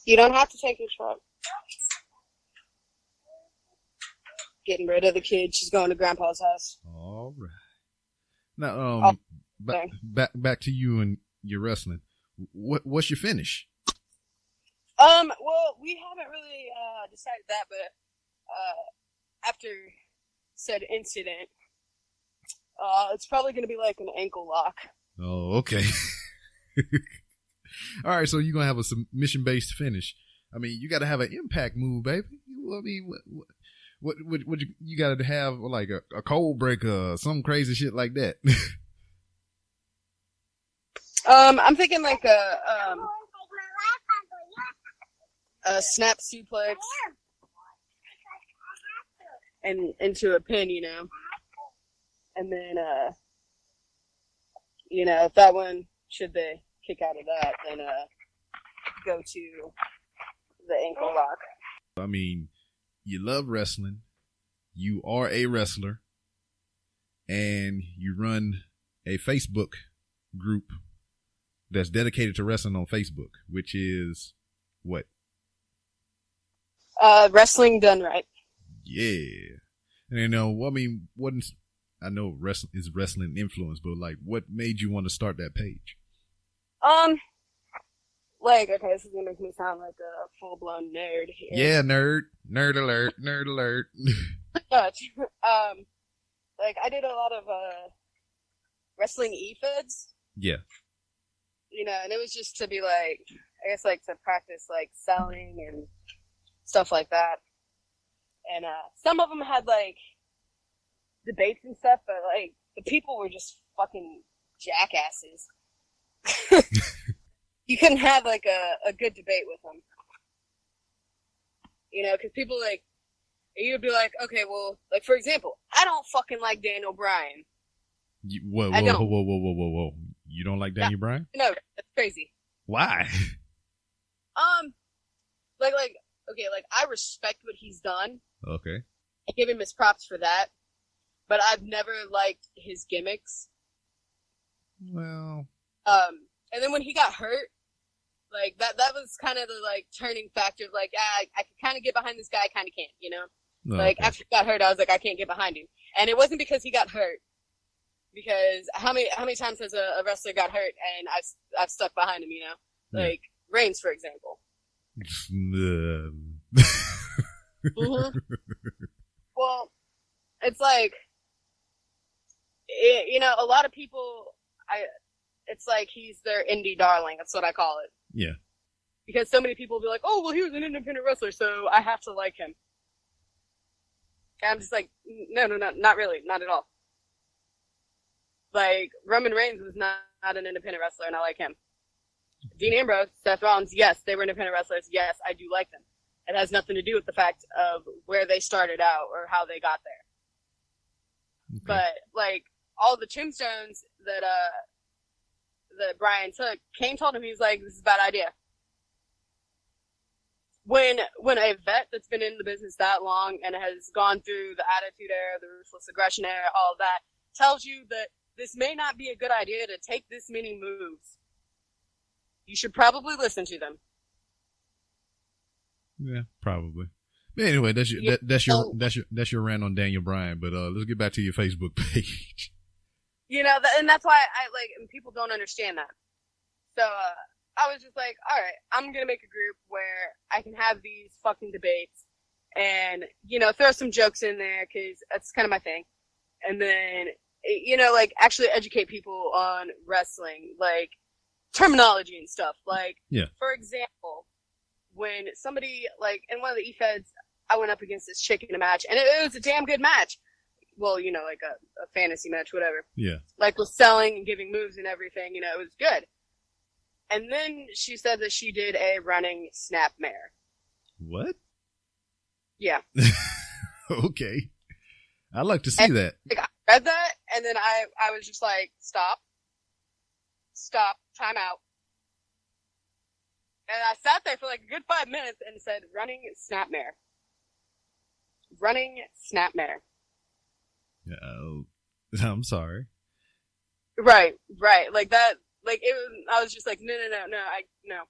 You don't have to take your truck. Getting rid of the kid. She's going to grandpa's house. All right. Now, um, Oh, back back back to you and your wrestling. What what's your finish? Um, well, we haven't really uh, decided that, but uh, after said incident, uh, it's probably going to be like an ankle lock. Oh, okay. All right, so you're gonna have a submission based finish. I mean, you got to have an impact move, baby. I mean, what what what, what you, you got to have like a, a codebreaker, some crazy shit like that. Um, I'm thinking like a um a snap suplex. and into a pin, you know. And then, uh, you know, if that one should they kick out of that, then uh, go to the ankle lock. I mean, you love wrestling, you are a wrestler, and you run a Facebook group that's dedicated to wrestling on Facebook, which is what? Uh, wrestling done right. Yeah. And you know, I mean, what I know wrestling is wrestling influence, but like, what made you want to start that page? Um, like, okay, this is gonna make me sound like a full blown nerd here. Yeah, nerd, nerd alert, nerd alert. But, um, like I did a lot of uh wrestling e-feds. Yeah. You know, and it was just to be like, I guess like to practice like selling and stuff like that. And uh some of them had like debates and stuff, but like the people were just fucking jackasses. you couldn't have like a, a good debate with them. You know, because people like, you'd be like, okay, well, like for example, I don't fucking like Daniel Bryan. You, whoa, I whoa, whoa, whoa, whoa, whoa, whoa! You don't like Daniel Bryan? No, that's crazy. Why? Um, like, like, okay, like I respect what he's done. okay. I give him his props for that. But I've never liked his gimmicks. Well, Um, and then when he got hurt, like that, that was kind of the like turning factor of like, ah, I, I can kind of get behind this guy, I kind of can't, you know? no, Like okay. after he got hurt, I was like, I can't get behind him. And it wasn't because he got hurt. Because how many how many times has a, a wrestler got hurt and I've I've stuck behind him, you know? Yeah. Like Reigns, for example. Mhm. well, it's like, it, you know, a lot of people, I, it's like he's their indie darling. That's what I call it. yeah. Because so many people will be like, oh, well, he was an independent wrestler, so I have to like him. And I'm just like, no, no, no, not really, not at all. Like, Roman Reigns was not, not an independent wrestler, and I like him. Dean Ambrose, Seth Rollins, yes, they were independent wrestlers. Yes, I do like them. It has nothing to do with the fact of where they started out or how they got there. Okay. But like all the tombstones that uh that Bryan took, Kane told him he was like, "This is a bad idea." When when a vet that's been in the business that long and has gone through the attitude era, the ruthless aggression era, all of that, tells you that this may not be a good idea to take this many moves, you should probably listen to them. Yeah, probably. But anyway, that's your Yeah. that, that's your that's your that's your rant on Daniel Bryan. But uh, let's get back to your Facebook page. You know, th- and that's why I like, and people don't understand that. So, uh, I was just like, alright, I'm gonna make a group where I can have these fucking debates and, you know, throw some jokes in there, cause that's kind of my thing. And then, you know, like, actually educate people on wrestling, like, terminology and stuff. Like, Yeah. for example, when somebody, like, in one of the E-Feds, I went up against this chick in a match, and it, it was a damn good match. Well, you know, like a, a fantasy match, whatever Yeah. like was selling and giving moves and everything, you know, it was good. And then she said that she did a running snap mare. What? Yeah. okay. I'd like to see that. Like I read that and then I, I was just like, stop. Stop. Time out. And I sat there for like a good five minutes and said, running snap mare. Running snap mare. Uh, I'm sorry. Right, right. Like that, like it was, I was just like, no, no, no, no, I, no.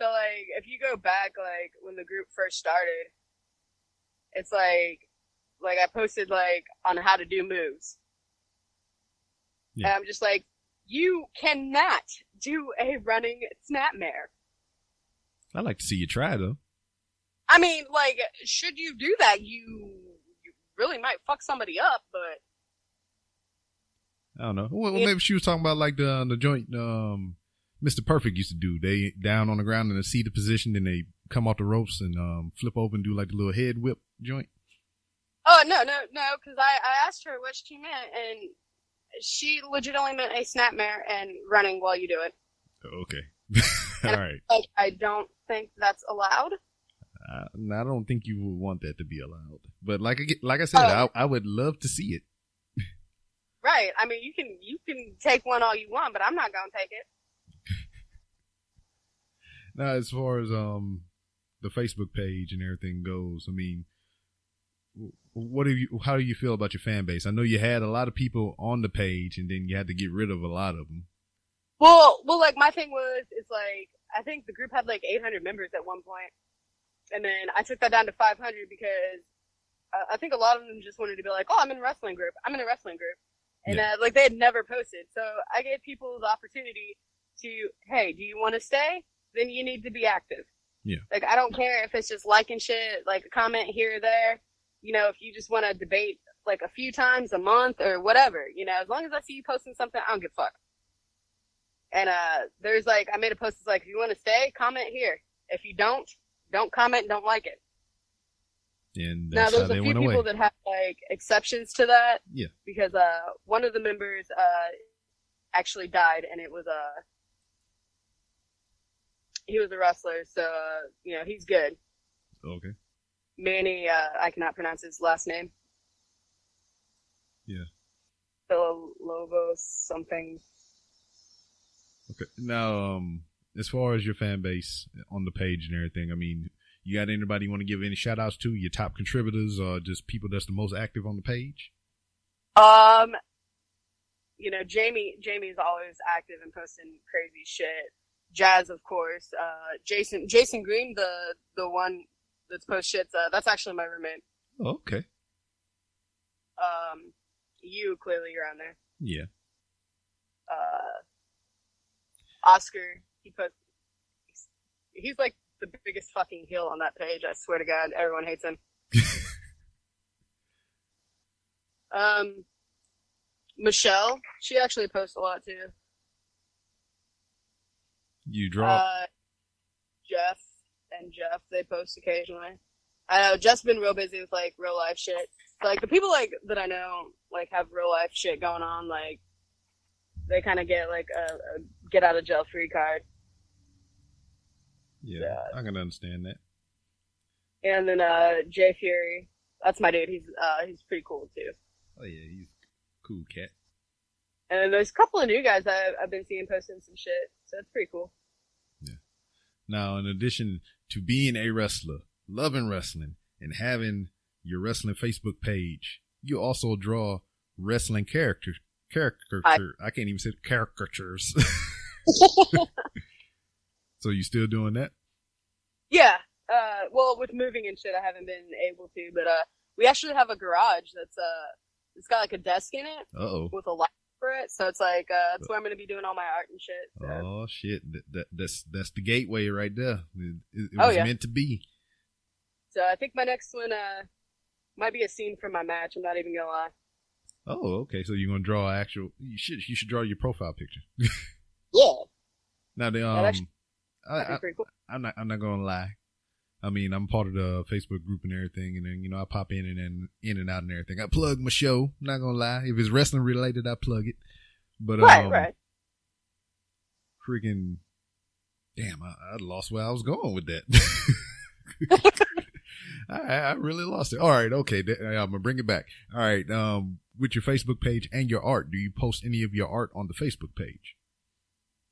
So like, if you go back, like, when the group first started, it's like, like I posted like on how to do moves. Yeah. And I'm just like, you cannot do a running snapmare. I'd like to see you try though. I mean, like, should you do that, you really might fuck somebody up, but I don't know. Well, maybe she was talking about like the the joint um Mr. Perfect used to do. They down on the ground in a seated position, then they come off the ropes and um flip over and do like the little head whip joint. Oh no, no, no! Because I, I asked her what she meant, and she legitimately meant a snapmare and running while you do it. Okay. All right. Like I don't think that's allowed. I, I don't think you would want that to be allowed. But like I- like I said, Oh. I, I would love to see it. Right. I mean, you can you can take one all you want, but I'm not gonna take it. Now, as far as um the Facebook page and everything goes, I mean, what do you? How do you feel about your fan base? I know you had a lot of people on the page, and then you had to get rid of a lot of them. Well, well, like my thing was, it's like I think the group had like 800 members at one point, and then I took that down to 500 because I think a lot of them just wanted to be like, "Oh, I'm in a wrestling group. I'm in a wrestling group," and Yeah. uh, like they had never posted. So I gave people the opportunity to, "Hey, do you want to stay? Then you need to be active." Yeah. Like I don't care if it's just liking shit, like a comment here or there. You know, if you just want to debate like a few times a month or whatever, you know, as long as I see you posting something, I don't give a fuck. And uh, there's like, I made a post that's like, if you want to stay, comment here. If you don't, don't comment, don't like it. And now there's a few people away. that have like exceptions to that. Yeah. Because uh, one of the members uh actually died, and it was uh, he was a wrestler, so uh, you know he's good. okay. Manny, uh, I cannot pronounce his last name. Yeah. Lobos something. Okay. Now, um, as far as your fan base on the page and everything, I mean, you got anybody you want to give any shout outs to? Your top contributors or just people that's the most active on the page? Um, you know, Jamie, Jamie's always active and posting crazy shit. Jazz, of course. Uh, Jason, Jason Green, the, the one that's post shits, uh, that's actually my roommate. Oh, okay. Um, you, clearly you're on there. Yeah. Uh, Oscar, he posts, he's, he's like the biggest fucking heel on that page. I swear to God, everyone hates him. Um, Michelle, she actually posts a lot too. You draw. Uh, Jeff and Jeff, they post occasionally. I know Jeff's been real busy with like real life shit. Like the people like that I know like have real life shit going on. Like they kind of get like a, a get out of jail free card. Yeah, yeah. I can understand that. And then uh Jay Fury, that's my dude. He's uh he's pretty cool too. Oh yeah, he's a cool cat. And there's a couple of new guys I've, I've been seeing posting some shit, so it's pretty cool. Yeah. Now, in addition to being a wrestler, loving wrestling, and having your wrestling Facebook page, you also draw wrestling characters. Caricature. I can't even say caricatures. so you still doing that? Yeah. Uh, well, with moving and shit, I haven't been able to, but uh, we actually have a garage that's uh, it's got like a desk in it Uh oh. with a light for it, so it's like uh, that's where I'm gonna be doing all my art and shit. So. Oh shit! That, that that's that's the gateway right there. It, it, it Oh, was yeah. meant to be. so I think my next one uh might be a scene from my match. I'm not even gonna lie. Oh, okay. So you're gonna draw actual? You should you should draw your profile picture. Yeah, Now the um, actually- I, be I, cool. I'm not I'm not gonna lie. I mean, I'm part of the Facebook group and everything, and then you know I pop in and then in and out and everything. I plug my show. I'm not gonna lie. If it's wrestling related, I plug it. But Right, um, right. freaking damn, I, I lost where I was going with that. I, I really lost it. All right, okay, I'm gonna bring it back. All right, um, with your Facebook page and your art, do you post any of your art on the Facebook page?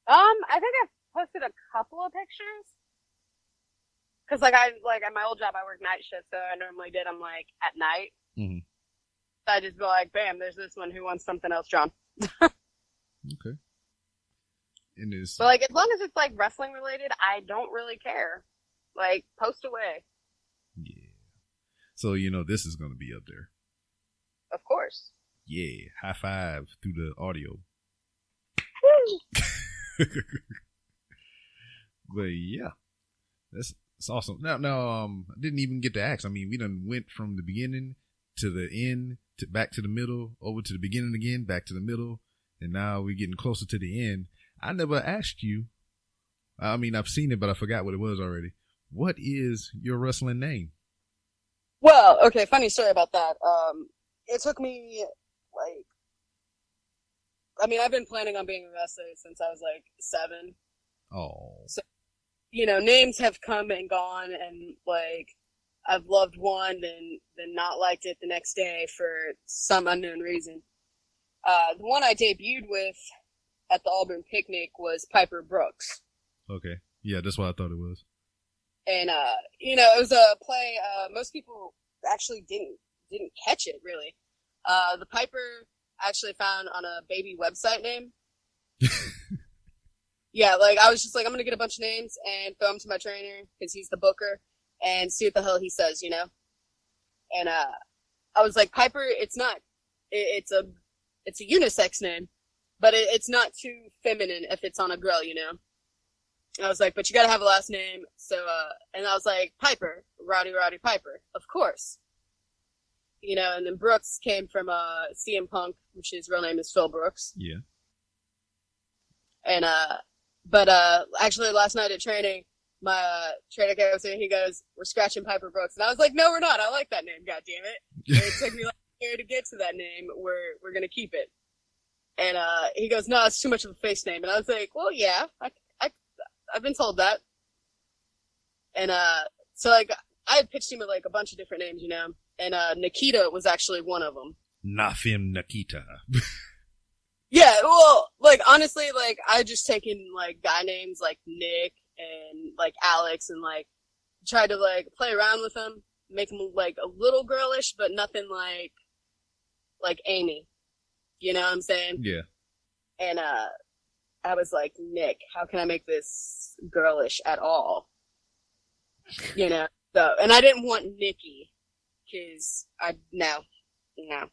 Um, I think I've posted a couple of pictures. Cause like I like at my old job I work night shift, so I normally did them like at night. Mhm. So I just be like, bam, there's this one who wants something else drawn. Okay. And is But like as long as it's like wrestling related, I don't really care. Like post away, yeah. So you know this is gonna be up there. of course. Yeah, high five through the audio. but yeah, that's that's awesome. Now, now, um, I didn't even get to ask. I mean, we done went from the beginning to the end, to back to the middle, over to the beginning again, back to the middle, and now we're getting closer to the end. I never asked you. I mean, I've seen it, but I forgot what it was already. What is your wrestling name? Well, okay, funny story about that. Um, it took me like, I mean, I've been planning on being a wrestler since I was like seven. Oh, you know, names have come and gone, and like I've loved one and then not liked it the next day for some unknown reason. Uh, the one I debuted with at the Auburn picnic was Piper Brooks. Okay. Yeah, that's what I thought it was. And, uh, you know, it was a play, uh, most people actually didn't, didn't catch it really. Uh, the Piper actually found on a baby website name. yeah, like I was just like, I'm gonna get a bunch of names and throw them to my trainer because he's the booker and see what the hell he says, you know? And, uh, I was like, Piper, it's not, it, it's a, it's a unisex name, but it, it's not too feminine if it's on a girl, you know? I was like, but you gotta have a last name. So, uh, and I was like, Piper, Rowdy Roddy Piper, of course. You know, and then Brooks came from, uh, CM Punk, which his real name is Phil Brooks. Yeah. And, uh, but, uh, actually last night at training, my, uh, trainer came up to me and he goes, we're scratching Piper Brooks. And I was like, no, we're not. I like that name. God damn it. And it took me like a year to get to that name. We're, we're gonna keep it. And, uh, he goes, no, it's too much of a face name. And I was like, well, yeah, I, I, I've been told that. And, uh, so like, I had pitched him with like a bunch of different names, you know, and, uh, Nikita was actually one of them. Nafim Nikita. Yeah, well, honestly, like I just taken like guy names like Nick and like Alex and like tried to like play around with them, make them like a little girlish, but nothing like like Amy. You know what I'm saying? yeah. And uh I was like, Nick, how can I make this girlish at all? You know, so and I didn't want Nikki because I no, no,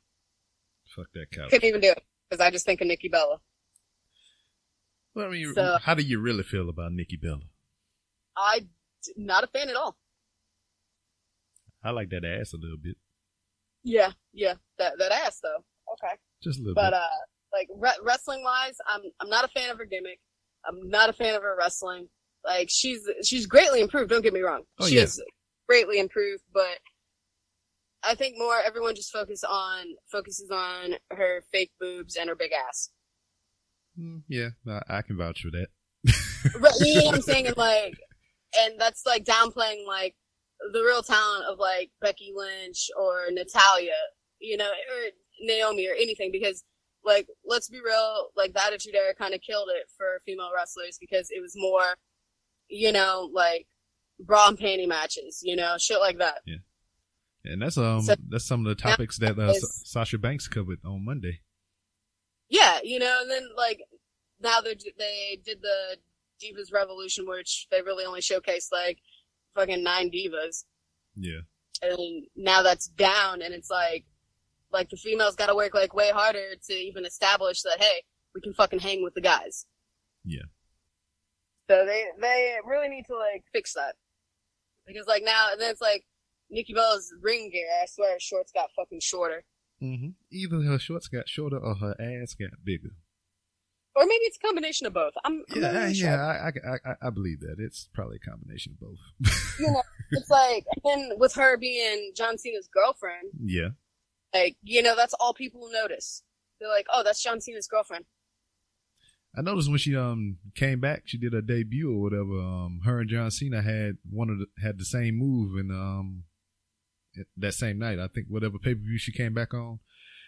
Fuck that couch. couldn't even do it because I just think of Nikki Bella. Well, I mean, So- how do you really feel about Nikki Bella? I not a fan at all. I like that ass a little bit. Yeah, yeah, that that ass though. Okay, Just a little but bit. uh, like re- wrestling wise, I'm I'm not a fan of her gimmick. I'm not a fan of her wrestling. Like she's she's greatly improved. Don't get me wrong. Oh, she yeah. is greatly improved, but I think more everyone just focus on focuses on her fake boobs and her big ass. Mm, yeah, I, can vouch for that. Right, you know what I'm saying? And like, and that's like downplaying like the real talent of like Becky Lynch or Natalya, you know, or Naomi or anything because like, let's be real, like the Attitude Era kind of killed it for female wrestlers because it was more, you know, like bra and panty matches, you know, shit like that. Yeah, And that's um So- that's some of the topics that uh, Sasha Banks covered on Monday. Yeah, you know, and then like now they they did the Divas Revolution, which they really only showcased like fucking nine divas. Yeah. and now that's down and it's like like the females got to work like way harder to even establish that hey we can fucking hang with the guys Yeah. so they they really need to like fix that because like now and then it's like Nikki Bella's ring gear I swear shorts got fucking shorter Mm-hmm. Either her shorts got shorter or her ass got bigger. or maybe it's a combination of both I'm, I'm Yeah, really I- sure. yeah, I, I, I, I believe that it's probably a combination of both. you know it's like and with her being John Cena's girlfriend yeah, like you know that's all people notice they're like oh that's John Cena's girlfriend I noticed when she um came back, she did her debut or whatever. Um, her and John Cena had one of the, had the same move and um it- that same night. I think whatever pay per view she came back on.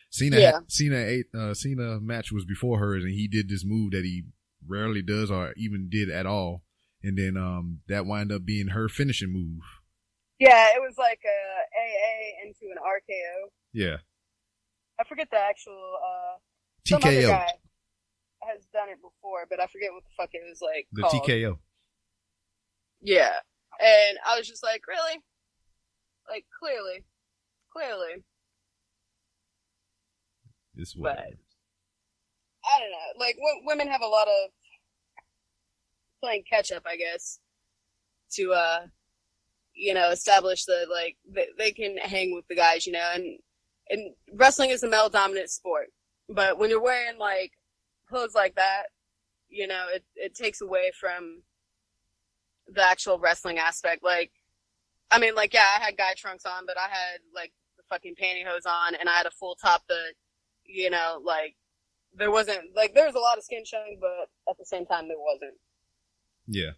Cena, Yeah. had, Cena, ate, uh, Cena match was before hers, and he did this move that he rarely does or even did at all. And then um that wind up being her finishing move. Yeah, it was like a AA into an RKO. Yeah, I forget the actual uh some other TKO, guy has done it before, but I forget what the fuck it was like the called. TKO. Yeah. And I was just like, really? Like clearly. Clearly. But- whatever. I don't know. Like w- women have a lot of playing catch up, I guess, to uh you know, establish the like they, they can hang with the guys, you know, and and wrestling is a male dominant sport. But when you're wearing like clothes like that, you know, it it takes away from the actual wrestling aspect. Like I mean, like yeah, I had guy trunks on, but I had like the fucking pantyhose on and I had a full top that you know, like there wasn't like there was a lot of skin showing, but at the same time there wasn't. Yeah.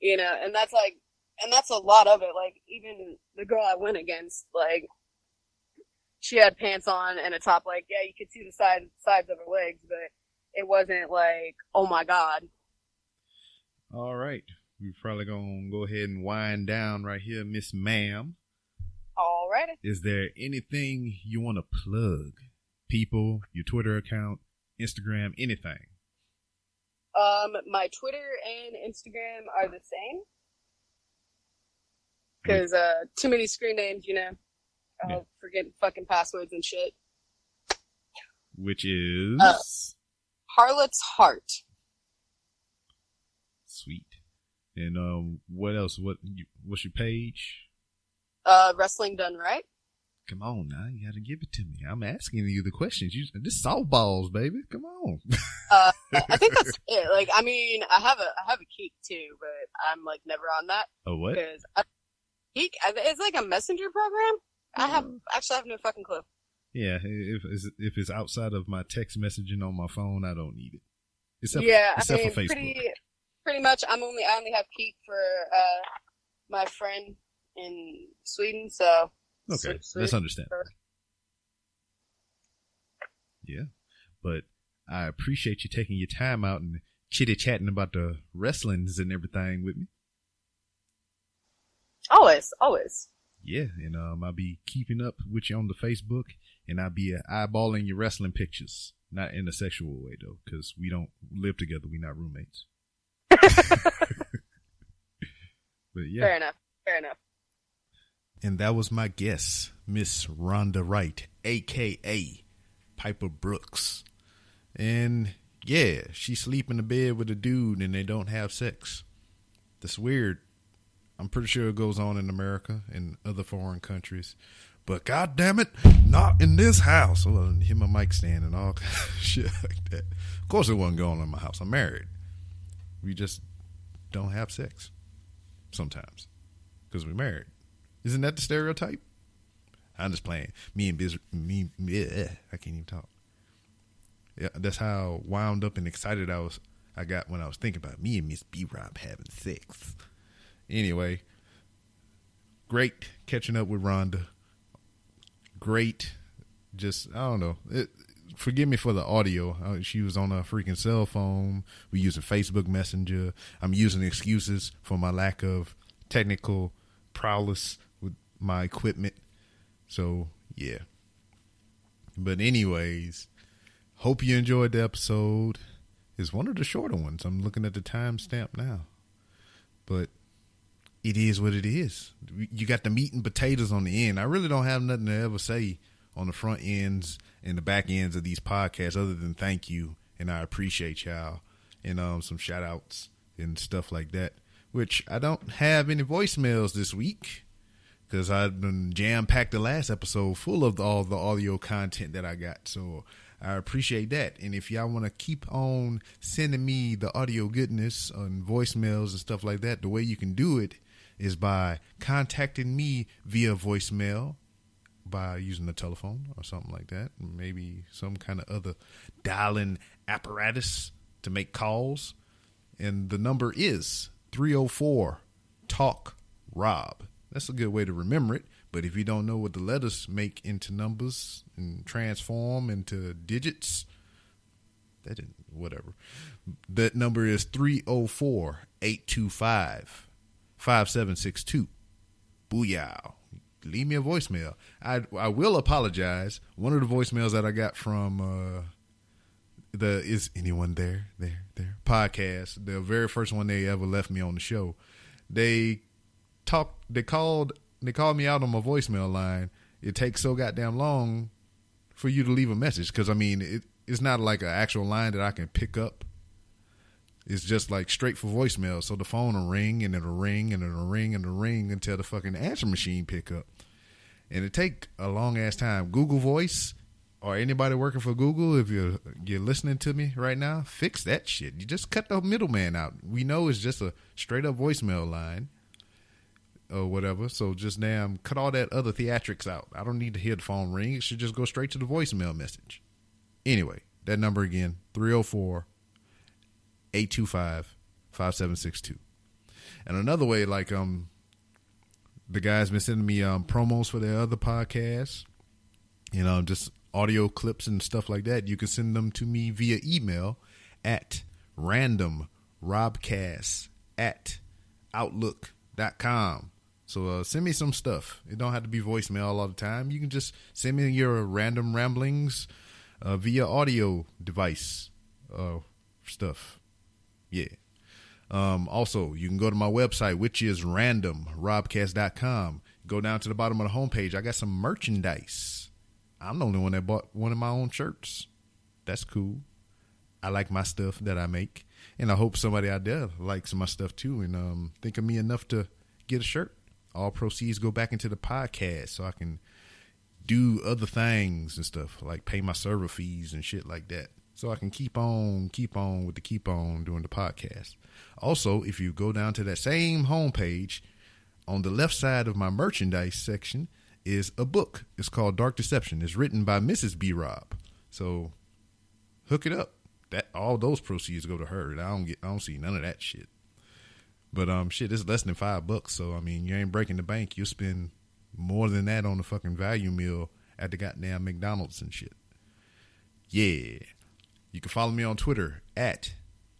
You know, and that's like, and that's a lot of it. Like even the girl I went against, like she had pants on and a top. Like yeah, you could see the side sides of her legs, but it wasn't like oh my god. All right, we're probably gonna go ahead and wind down right here, Miss Ma'am. Alrighty. Is there anything you want to plug? People, your Twitter account, Instagram, anything. Um, my Twitter and Instagram are the same. Cause, uh, too many screen names, you know. I'll Yeah. forget fucking passwords and shit. Which is Uh, Harlot's Heart. sweet. And um, what else? What you, what's your page? Uh, Wrestling Done Right. Come on now, you got to give it to me. I'm asking you the questions. You this softballs, baby. Come on. Uh, I think that's it. Like, I mean, I have a, I have a Keek too, but I'm like never on that oh what? because Keek, I- it's like a messenger program. I have, actually have no fucking clue. Yeah, if it's, if it's outside of my text messaging on my phone, I don't need it. Except, yeah, I except mean, for Facebook. pretty, pretty much. I'm only, I only have Keek for, uh, my friend in Sweden, so. Okay, sweet. that's understandable. Yeah, but I appreciate you taking your time out and chitty chatting about the wrestlings and everything with me. Always, always. Yeah, and um, I'll be keeping up with you on the Facebook, and I'll be uh, eyeballing your wrestling pictures. Not in a sexual way though, because we don't live together. We're not roommates. but yeah, Fair enough. Fair enough. And that was my guess, Miss Rhonda Wright, aka Piper Brooks. And yeah, she sleep in the bed with a dude and they don't have sex. That's weird. I'm pretty sure it goes on in America and other foreign countries. But god damn it, not in this house. Well, and hit my mic stand and all shit like that. Of course it wasn't going on in my house. I'm married. We just don't have sex. Sometimes. Because we're married. Isn't that the stereotype? I'm just playing. Me and Biz, me, yeah, eh, I can't even talk. Yeah, that's how wound up and excited I was. I got when I was thinking about me and Miss B Rob having sex. Anyway, great catching up with Rhonda. Great, just I don't know. It, forgive me for the audio. Uh, she was on a freaking cell phone. We using Facebook Messenger. I'm using excuses for my lack of technical prowess with my equipment. So yeah. But anyways, hope you enjoyed the episode. It's one of the shorter ones. I'm looking at the timestamp now. But it is what it is. You got the meat and potatoes on the end. I really don't have nothing to ever say on the front ends and the back ends of these podcasts other than thank you and I appreciate y'all and um some shout outs and stuff like that. Which I don't have any voicemails this week because I've been jam packed the last episode full of the, all the audio content that I got. So I appreciate that. And if y'all want to keep on sending me the audio goodness and voicemails and stuff like that, the way you can do it is by contacting me via voicemail by using the telephone or something like that. Maybe some kind of other dialing apparatus to make calls. And the number is 304 Talk Rob. That's a good way to remember it. But if you don't know what the letters make into numbers and transform into digits, that didn't, whatever. That number is 304 825 5762. Booyah. Leave me a voicemail. I I will apologize. One of the voicemails that I got from uh the is anyone there? There there. Podcast. The very first one they ever left me on the show. They talked they called they called me out on my voicemail line. It takes so goddamn long for you to leave a message. Because i mean it, it's not like an actual line that i can pick up it's just like straight for voicemail so the phone will ring and it'll ring and it'll ring and it'll ring until the fucking answer machine pick up and it take a long ass time google voice or anybody working for Google, if you're you're listening to me right now, fix that shit. You just cut the middleman out. We know it's just a straight up voicemail line or whatever. So just damn cut all that other theatrics out. I don't need to hear the phone ring. It should just go straight to the voicemail message. Anyway, that number again, 304 825 5762. And another way, like um, the guys been sending me um promos for their other podcasts, you know, just audio clips and stuff like that. You can send them to me via email at random robcast at outlook.com. So uh, send me some stuff. It don't have to be voicemail all the time. You can just send me your random ramblings uh, via audio device uh, stuff. Yeah. Um, also, you can go to my website, which is randomrobcast.com. Go down to the bottom of the homepage. I got some merchandise. I'm the only one that bought one of my own shirts. That's cool. I like my stuff that I make, and I hope somebody out there likes my stuff too, and um, think of me enough to get a shirt. All proceeds go back into the podcast, so I can do other things and stuff like pay my server fees and shit like that. So I can keep on, keep on with the keep on doing the podcast. Also, if you go down to that same homepage, on the left side of my merchandise section is a book. It's called Dark Deception. It's written by Mrs. B. Rob. So hook it up. That all those proceeds go to her. I don't get I don't see none of that shit. But um shit, it's less than five bucks, so I mean you ain't breaking the bank. You'll spend more than that on the fucking value meal at the goddamn McDonald's and shit. Yeah. You can follow me on Twitter at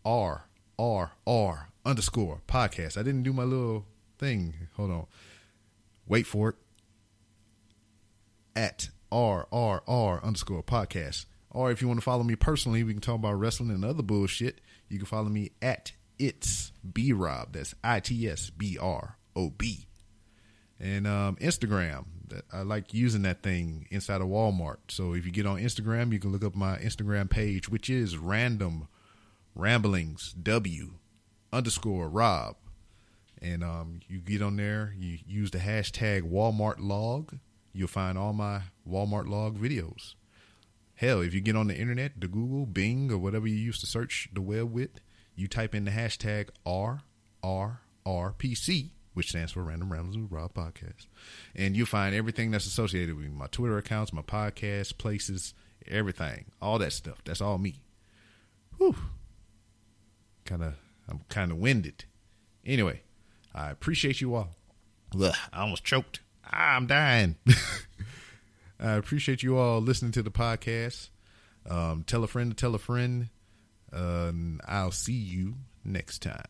R R R underscore podcast. I didn't do my little thing. Hold on. Wait for it. At R R R underscore podcast. Or if you want to follow me personally, we can talk about wrestling and other bullshit. You can follow me at it's B Rob. That's I T S B R O B. And um, Instagram. I like using that thing inside of Walmart. So if you get on Instagram, you can look up my Instagram page, which is random ramblings W underscore Rob. And um, you get on there, you use the hashtag Walmart log, you'll find all my Walmart log videos. Hell, if you get on the internet, the Google, Bing, or whatever you used to search the web with, you type in the hashtag RRRPC, which stands for Random Ramblings with Rob Podcast, and you'll find everything that's associated with me, my Twitter accounts, my podcast, places, everything, all that stuff. That's all me. Whew. Kind of, I'm kind of winded. Anyway, I appreciate you all. Ugh, I almost choked. Ah, I'm dying. I appreciate you all listening to the podcast. Um, tell a friend to tell a friend. Uh, I'll see you next time.